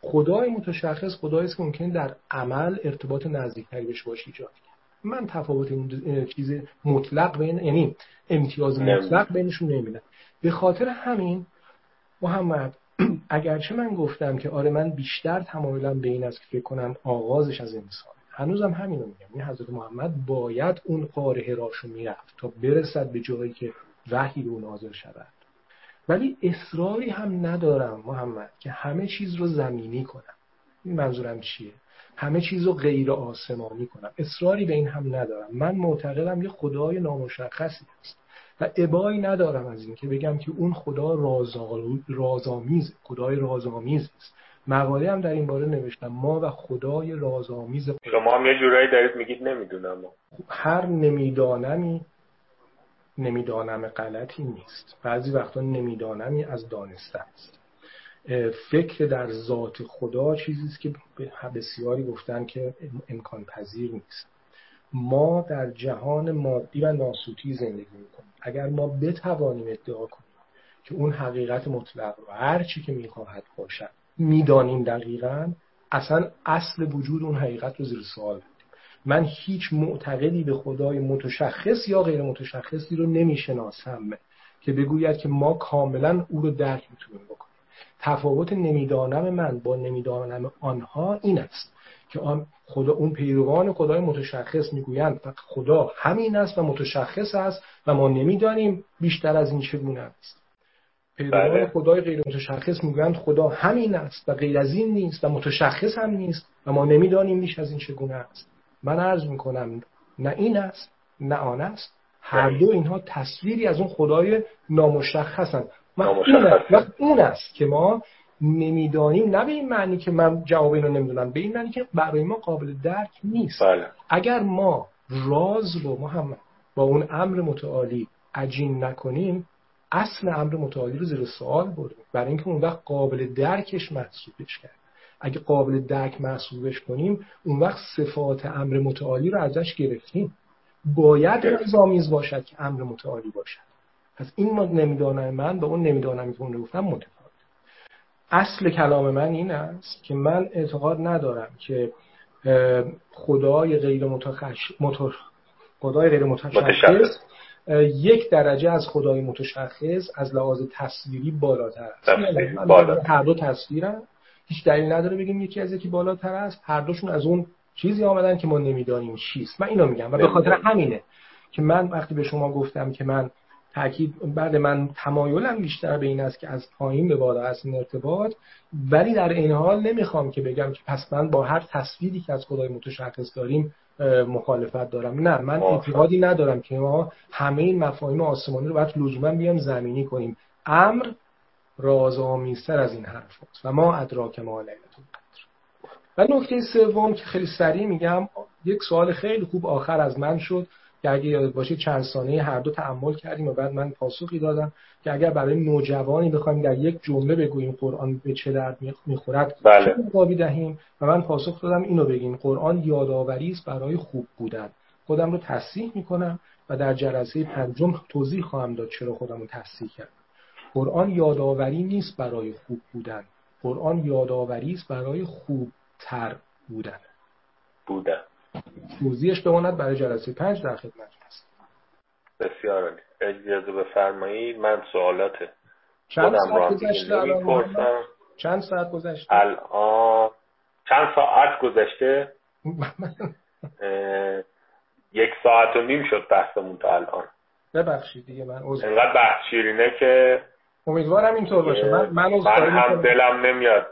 خدای متشخص خدایی است که ممکن در عمل ارتباط نزدیکتری بهش باشه ایجاد من تفاوت این چیز مطلق بین یعنی امتیاز مطلق بینشون نمیدم به خاطر همین محمد اگرچه من گفتم که آره من بیشتر تمایلم به این است که فکر کنم آغازش از انسان هنوزم همین رو میگم. این حضرت محمد باید اون قاره راشو می‌رفت تا برسد به جایی که وحی به اون نازل شود. ولی اصراری هم ندارم محمد که همه چیز رو زمینی کنم. این منظورم چیه؟ همه چیز رو غیر آسمانی کنم. اصراری به این هم ندارم. من معتقدم یه خدای نامشخصی است و ابایی ندارم از این که بگم که اون خدا رازآمیز خدای رازآمیز است. مقاله هم در این باره نوشتم. ما و خدای رازآمیز شما هم یه جورایی دارید میگید نمی‌دونم. هر نمیدانمی نمی‌دانم غلطی نیست. بعضی وقتا نمیدانمی از دانسته است. فکر در ذات خدا چیزی است که بسیاری گفتن که امکان پذیر نیست. ما در جهان مادی و ناسوتی زندگی می‌کنیم. اگر ما بتوانیم ادعا کنیم که اون حقیقت مطلق رو هر چی که می‌خواهد باشد می‌دانیم دقیقا اصلا اصل وجود اون حقیقت رو زیر سوال من هیچ معتقدی به خدای متشخص یا غیر متشخصی رو نمی‌شناسم که بگوید که ما کاملا او رو درک می‌تونیم بکنیم. تفاوت نمی‌دانم من با نمی‌دانم آنها این است که آن خدا اون پیروان خدای متشخص می‌گویند خدا همین است و متشخص است و ما نمی‌دانیم بیشتر از این چگونه است. پیروان بله. خدای غیر متشخص می‌گویند خدا همین است و غیر از این نیست و متشخص هم نیست و ما نمی‌دانیم بیش از این چگونه است. من عرض می‌کنم نه این است نه آن است. هر دو اینها تصویری از اون خدای نامشخصن و اون است که ما نمی‌دانیم نه به این معنی که من جواب اینو نمی‌دونم به این معنی که برای ما قابل درک نیست. بله. اگر ما راز رو محمد با اون امر متعالی عجین نکنیم اصل امر متعالی رو زیر سوال بریم برای اینکه اون وقت قابل درکش محسوبش کرد اگه قابل درک محسوبش کنیم اون وقت صفات امر متعالی رو ازش گرفتیم. باید رضامیز باشد که امر متعالی باشد. پس این نمی‌دانم من به اون نمی‌دانم که اون گفتم متفاوت. اصل کلام من این است که من اعتقاد ندارم که خدای غیر متخش... خدای غیر متشخص یک درجه از خدای متشخص از لحاظ تصویری بالاتر است. هر دو تصویرن. هیچ دلیل نداره بگیم یکی از یکی بالاتر است. هر دوشون از اون چیزی آمدن که ما نمی‌دانیم چیست. من اینو میگم و به خاطر همینه که من وقتی به شما گفتم که من تاکید بعد من تمایلم بیشتر به این است که از پایین به بالا است این ارتباط. ولی در این حال نمی‌خوام که بگم که پس من با هر تصویری که از خدای متشخص داریم مخالفت دارم. نه من اعتقادی ندارم که ما همه این مفاهیم آسمانی رو باید لزوما بیام زمینی کنیم. امر رازآمیزتر از این حرف و ما ادراک ما لیلتون و نکته سوم که خیلی سریع میگم یک سوال خیلی خوب آخر از من شد. که اگه یاد باشه چند ثانیه هر دو تعمل کردیم و بعد من پاسخی دادم که اگر برای نوجوانی بخوایم در یک جمله بگوییم قرآن به چه درد می‌خورد بله. چه دهیم؟ و من پاسخ دادم اینو بگیم. قرآن یادآوری است برای خوب بودن. خودم رو تصحیح می‌کنم و در جلسه پنجم توضیح خواهم داد چرا خودم رو تصحیح کردم. قرآن یادآوری نیست برای خوب بودن. قرآن یادآوری است برای خوبتر بودن. بودن. توضیحش بماند برای جلسه پنج در خدمت هست بسیار عالی. اجازه بفرمایید من سوالات چند ساعت گذشته چند ساعت گذشته؟ الان چند ساعت گذشته؟ یک ساعت و نیم شد بحثمون تا الان. ببخشید دیگه من انقدر بحث شیرینه که امیدوارم اینطور باشه. من من, من هم دلم نمیاد.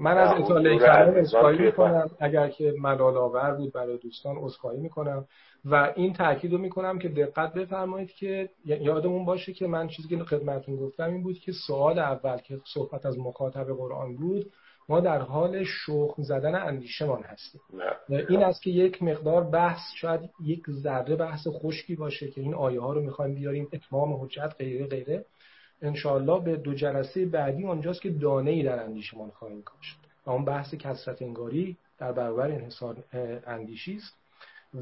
من از اطاله کلام اسخایی می‌کنم. اگر که ملال آور بود برای دوستان اسخایی می‌کنم. و این تاکید رو می‌کنم که دقت بفرمایید که یادمون باشه که من چیزی که خدمتتون گفتم این بود که سوال اول که صحبت از مخاطب قرآن بود ما در حال شخم زدن اندیشمان هستیم. این است که یک مقدار بحث شاید یک ذره بحث خشکی باشه که این آیه ها رو می‌خوایم بیاریم اتمام حجت غیره غیره. انشاءالله به دو جلسه بعدی آنجاست که دانه ای در اندیشمان خواهیم کاشت. اون بحث کسرت انگاری در برابر انحصار اندیشی است.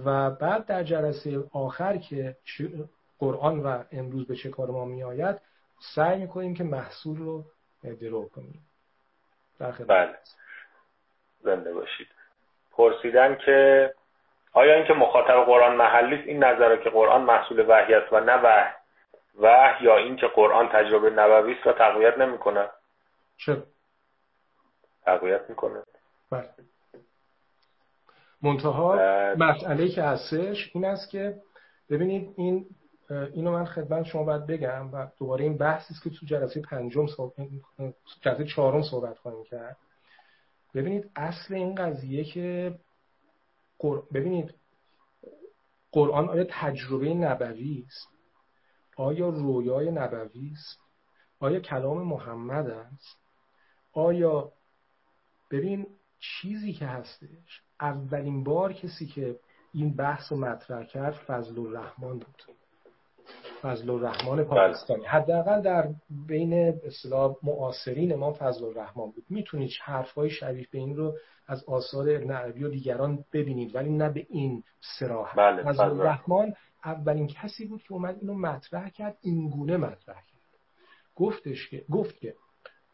و بعد در جلسه آخر که قرآن و امروز به چه کار ما میآید سعی می‌کنیم که محصول رو درو کنیم. در بله. زنده باشید. پرسیدن که آیا اینکه مخاطب قرآن محلی است؟ این نظره که قرآن محصول وحی است و نه وحی. وحی یا اینکه قرآن تجربه نبوی است را تقویت نمی‌کنه. چه تقویت می‌کنه. بله. منتها مسئله که هستش این است که ببینید این اینو من خدمت شما باید بگم و دوباره این بحثی است که تو جلسه پنجم صحبت جلسه چهارم صحبت خواهیم کرد. ببینید اصل این قضیه که ببینید قرآن آیا تجربه نبوی است؟ آیا رویای نبوی است؟ آیا کلام محمد است؟ آیا ببین چیزی که هستش اولین بار کسی که این بحث رو مطرح کرد فضل الرحمن بود. فضل الرحمن بله. پاکستانی. حداقل در بین اصطلاح معاصرین ما فضل الرحمن بود می‌تونید حرفهای شبیه به این رو از آثار ابن عربی و دیگران ببینید ولی نه به این سراحت بله. فضل الرحمن اولین کسی بود که اومد اینو مطرح کرد این گونه مطرح کرد. گفتش که گفت که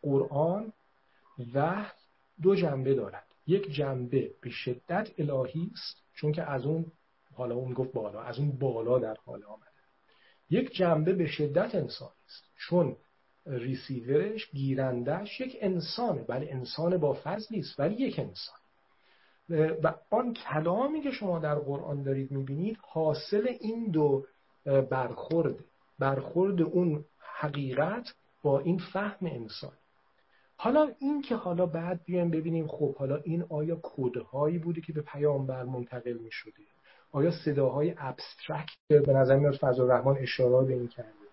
قرآن و دو جنبه دارد. یک جنبه به شدت الهی است چون که از اون حالا اون گفت بالا از اون بالا در حال آمده. یک جنبه به شدت انسانی است چون ریسیورش گیرندهش یک انسانه ولی انسان با فضلی است ولی یک انسان. و آن کلامی که شما در قرآن دارید می‌بینید حاصل این دو برخورد. برخورد اون حقیقت با این فهم انسان. حالا این که حالا بعد بیایم ببینیم خب حالا این آیا کودهایی بوده که به پیامبر منتقل می شده آیا صداهای ابسترکت به نظر میاد فضل الرحمن اشاره به این کرده؟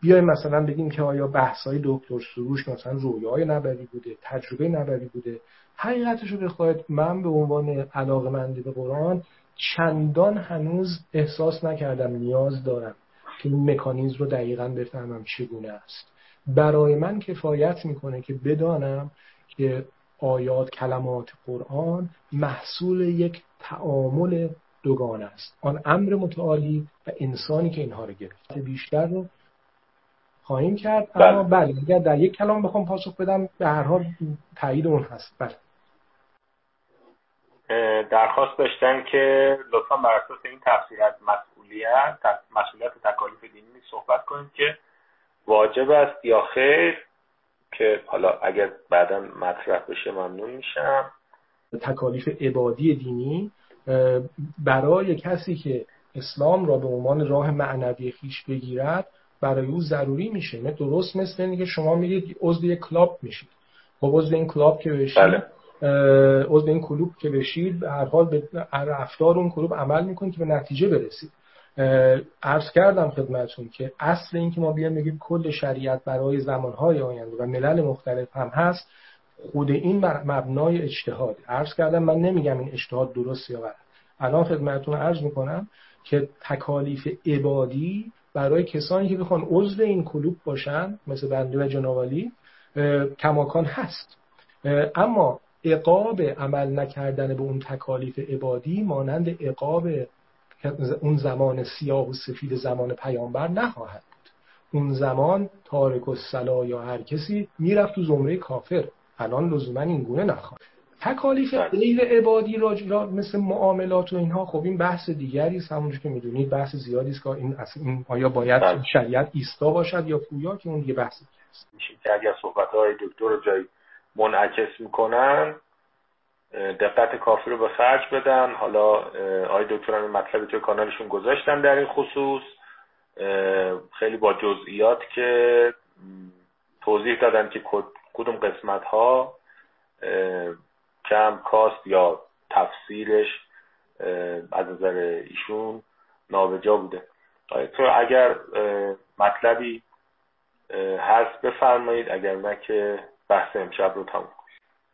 بیایم مثلا بگیم که آیا بحث‌های دکتر سروش مثلا رویای نبری بوده تجربه نبری بوده. حقیقتش رو بخواید من به عنوان علاقه به قرآن چندان هنوز احساس نکردم نیاز دارم که این مکانیزم رو دقیقا بفهمم چگونه است. برای من کفایت می‌کنه که بدانم که آیات کلمات قرآن محصول یک تعامل دوگان است. آن امر متعالی و انسانی که اینها رو گرفت. بیشتر رو خواهیم کرد. اما بله. بله اگر در یک کلام بخوام پاسخ بدم به هر حال تایید اون هست. بله. درخواست داشتن که لطفا بر اساس این تفسیر از مسئولیت مسئولیت تکالیف دینی صحبت کنید که واجب است یا خیر که حالا اگر بعدا مطرح بشه ممنون میشم. تکالیف عبادی دینی برای کسی که اسلام را به عنوان راه معنوی خیش بگیرد برای او ضروری میشه. نه درست مثل اینکه شما میرید عضو یک کلاب میشید. خب عضو این کلاب که بشید بله. عضو این کلوب که بشید هر حال به رفتار اون کلوب عمل می‌کنید که به نتیجه برسید. عرض کردم خدمتون که اصل این که ما بیان بگیم کل شریعت برای زمانهای آینده و ملل مختلف هم هست خود این مبنای اجتهاد. عرض کردم من نمیگم این اجتهاد درست یا غلط. الان خدمتون عرض می‌کنم که تکالیف عبادی برای کسانی که بخوان عضو این کلوب باشن مثل بنده و جنابالی کماکان هست. اما اقاب عمل نکردن به اون تکالیف عبادی مانند اقاب اون زمان سیاه و سفید زمان پیامبر نخواهد اون زمان تارک و سلا یا هر کسی می‌رفت تو زمره کافر. الان لزوما این گونه نخواهد. تکالیف بله. غیر عبادی را مثل معاملات و اینها خب این بحث دیگری است. همونجور که می‌دونید بحث زیادی است که این, این آیا باید بله. شریعت ایستا باشد یا پویا که اون دیگه بحث است. میشه. که اگر صحبت های دکتر رو جایی منعکس می‌کنن دقت کافی رو به خرج بدن. حالا آقای دکتر هم مطلب توی کانالشون گذاشتن در این خصوص. خیلی با جزئیات که توضیح دادن که کدوم قسمت ها کم کاست یا تفسیرش از نظر ایشون نابجا بوده. تو اگر مطلبی هست بفرمایید اگر نه که بحث امشب رو تموم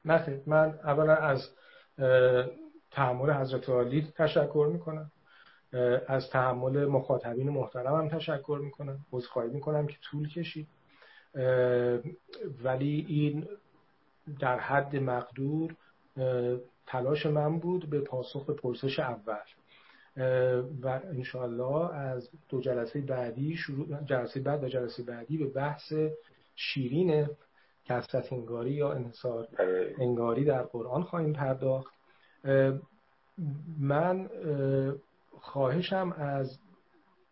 کنید من اولا از تحمل حضرت عالی تشکر می‌کنم. از تحمل مخاطبین محترمم تشکر می‌کنم. عذرخواهی می‌کنم که طول کشید. ولی این در حد مقدور تلاش من بود به پاسخ به پرسش اول و انشاءالله از دو جلسه بعدی شروع جلسه بعد و جلسه بعدی به بحث شیرین کسرت انگاری یا انصار بله. انگاری در قرآن خواهیم پرداخت من خواهشم از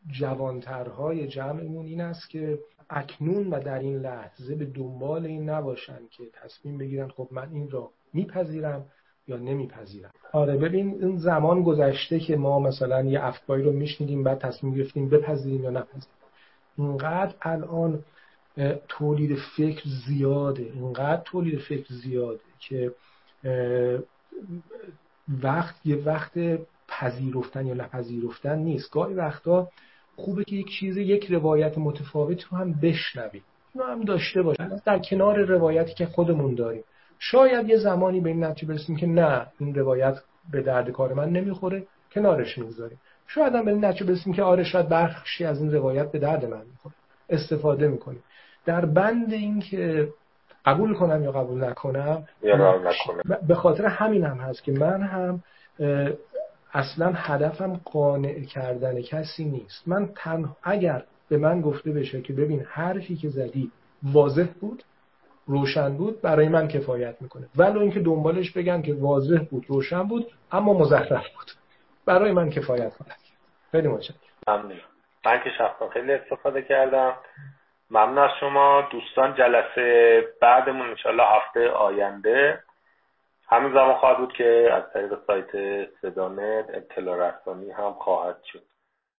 جوانترهای جمعمون این است که اکنون و در این لحظه به دنبال این نباشن که تصمیم بگیرن خب من این را میپذیرم یا نمیپذیرم. آره ببین این زمان گذشته که ما مثلا یه افکاری رو میشنیدیم بعد تصمیم گرفتیم بپذیریم یا نپذیریم. اینقدر الان تولید فکر زیاده اینقدر تولید فکر زیاده که وقت یه وقت پذیرفتن یا نپذیرفتن نیست. گاهی وقتا خوبه که یک چیز یک روایت متفاوت رو هم بشنویم. اینو هم داشته باشیم. در کنار روایتی که خودمون داریم. شاید یه زمانی به این نتیجه برسیم که نه این روایت به درد کار من نمی‌خوره کنارش می‌گذاریم. شاید هم به این نتیجه برسیم که آره شاید بخشی از این روایت به درد من می‌خوره. استفاده می‌کنیم. در بند این که قبول کنم یا قبول نکنم به خاطر همین هم هست که من هم اصلا هدفم قانع کردن کسی نیست. من تنها اگر به من گفته بشه که ببین حرفی که زدی واضح بود روشن بود برای من کفایت می‌کنه. ولو اینکه دنبالش بگن که واضح بود روشن بود اما مزخرف بود. برای من کفایت کنه. خیلی متشکرم. من که خیلی استفاده کردم. ممنون از شما. دوستان جلسه بعدمون انشالله هفته آینده. همین زمان خواهد بود که از طریق سایت صدانت اطلاع رسانی هم خواهد شد.